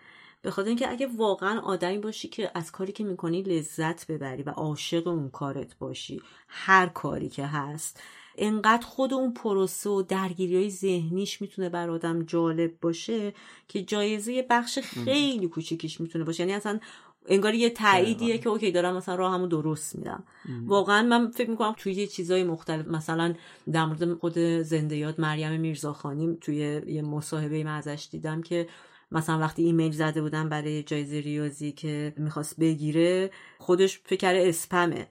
به خاطر اینکه اگه واقعا آدمی باشی که از کاری که می‌کنی لذت ببری و عاشق اون کارت باشی هر کاری که هست انقدر خود اون پروسه و درگیری های ذهنیش می‌تونه بر آدم جالب باشه که جایزه یه بخش خیلی کوچیکیش می‌تونه باشه. یعنی اصلا انگار یه تاییدیه که اوکی دارم مثلا راه همون درست میرم واقعا من فکر می‌کنم توی یه چیزای مختلف مثلا در مورد خود زنده یاد مریم میرزاخانی توی یه مصاحبه من ازش دیدم که مثلا وقتی ایمیل زده بودن برای جایزه ریاضی که می‌خواست بگیره خودش فکر اسپمه.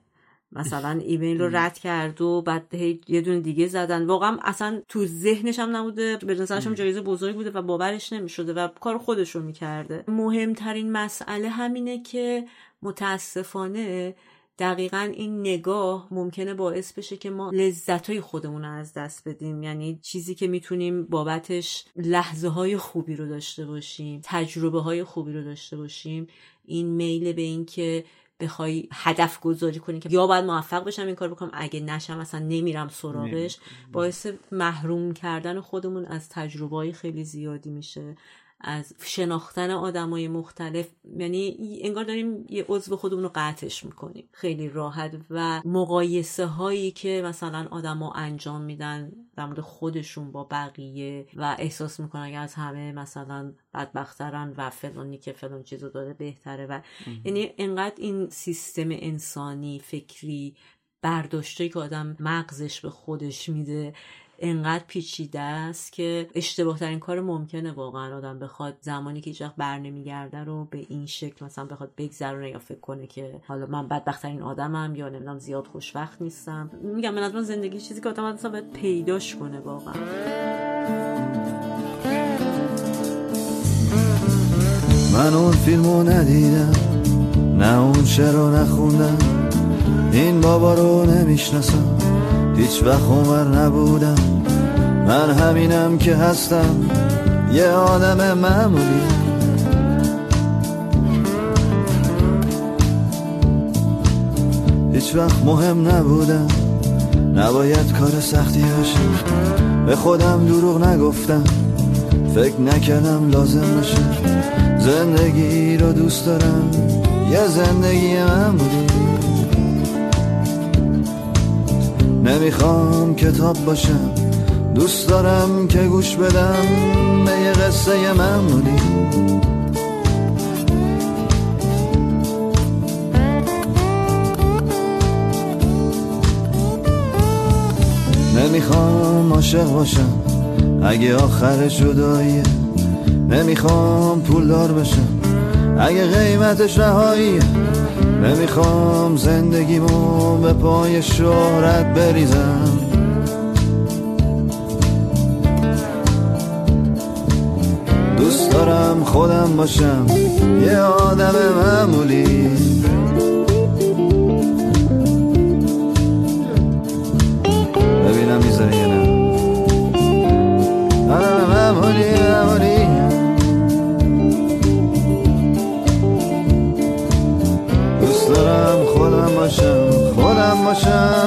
مثلا ایمیل رو رد کرد و بعد یه دونه دیگه زدن. واقعا اصلا تو ذهنش هم نبوده به نظرش هم جایزه بزرگ بوده و باورش نمی‌شده و کار خودش رو می‌کرده. مهمترین مسئله همینه که متاسفانه دقیقا این نگاه ممکنه باعث بشه که ما لذت های خودمون رو از دست بدیم. یعنی چیزی که می‌تونیم بابتش لحظه های خوبی رو داشته باشیم تجربه های خوبی رو داشته باشیم. این میل به این که بخوای هدف گذاری کنی که یا باید موفق بشم این کار بکنم اگه نشم اصلا نمیرم سراغش. باعث محروم کردن خودمون از تجربه های خیلی زیادی میشه. از شناختن آدمای مختلف یعنی انگار داریم یه عضو خودمون رو قطعش می‌کنیم. خیلی راحت و مقایسه هایی که مثلا آدما انجام میدن در مورد خودشون با بقیه و احساس می‌کنن که از همه مثلا بدبخترن و فلانی که فلان چیزو داره بهتره و یعنی انقدر این سیستم انسانی فکری برداشته که آدم مغزش به خودش میده انقدر پیچیده است که اشتباه ترین کار ممکنه واقعا آدم بخواد زمانی که هیچ بر نمیگرده رو به این شکل مثلا بخواد بگذرونه یا فکر کنه که حالا من بدبختترین آدمم یا نمی‌دونم زیاد خوشبخت نیستم. میگم من از من زندگی چیزی که آدم اصلا باید پیداش کنه واقعا. من اون فیلمو ندیدم نه اون شعر نخوندم این بابا رو نمی‌شناسم. هیچ وقت عمر نبودم. من همینم که هستم. یه آدم معمولی. هیچ وقت مهم نبودم. نباید کار سختی باشه. به خودم دروغ نگفتم. فکر نکردم لازم باشه. زندگی رو دوست دارم. یه زندگی معمولی. نمی‌خوام کتاب باشم دوست دارم که گوش بدم به یه قصه معمولی. نمی‌خوام عاشق باشم. اگه آخر جداییه نمی‌خوام پولدار بشم. اگه قیمتش رهاییه نمی‌خوام زندگیمو به پای شهرت بریزم. دوست دارم خودم باشم یه آدم معمولی. خودم باشم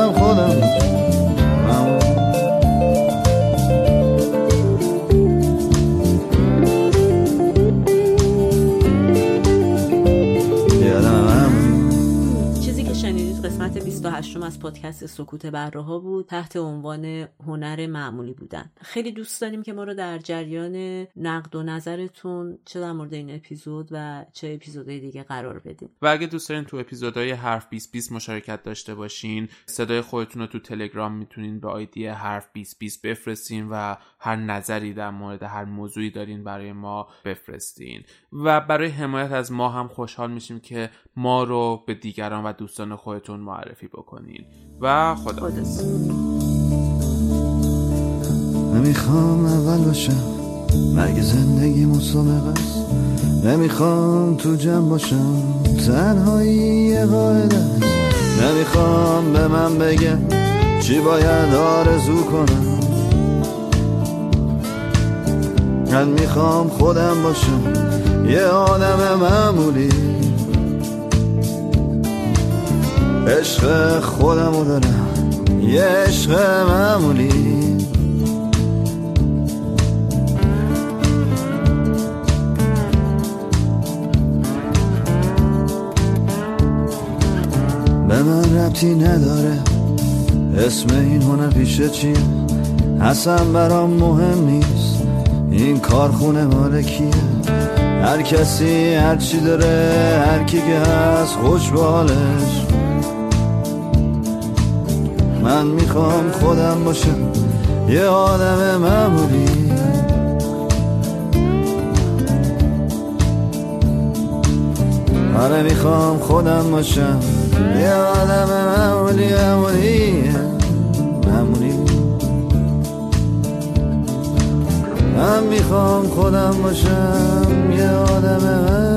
پادکست سکوت برراها بود تحت عنوان هنر معمولی بودن. خیلی دوست داریم که ما رو در جریان نقد و نظرتون چه در مورد این اپیزود و چه اپیزودهای دیگه قرار بدیم و اگه دوست دارین تو اپیزودهای حرف 2020 مشارکت داشته باشین صدای خودتون رو تو تلگرام می‌تونین به آیدی حرف 2020 بفرستین و هر نظری در مورد هر موضوعی دارین برای ما بفرستین. و برای حمایت از ما هم خوشحال میشیم که ما رو به دیگران و دوستان خودتون معرفی بکنین. و خدا. نمی‌خوام اول باشم مگه زندگی مسابقه است. نمی‌خوام تو جمع باشم تنهایی یه قاعده است. نمی‌خوام به من بگه چی باید آرزو کنم. من می‌خوام خودم باشم یه آدم معمولی. عشق خودمو دارم. یه عشق معمولی. به من ربطی نداره. اسم این هنر پیشه چیه اصلا برام مهم نیست. این کارخونه مال کیه هر کسی هر چی داره هر کی که هست خوش به حالش من می‌خوام خودم باشم یه آدم معمولی. آره می‌خوام خودم باشم یه آدم معمولی معمولی معمولی. من می‌خوام خودم باشم یه آدم معمولی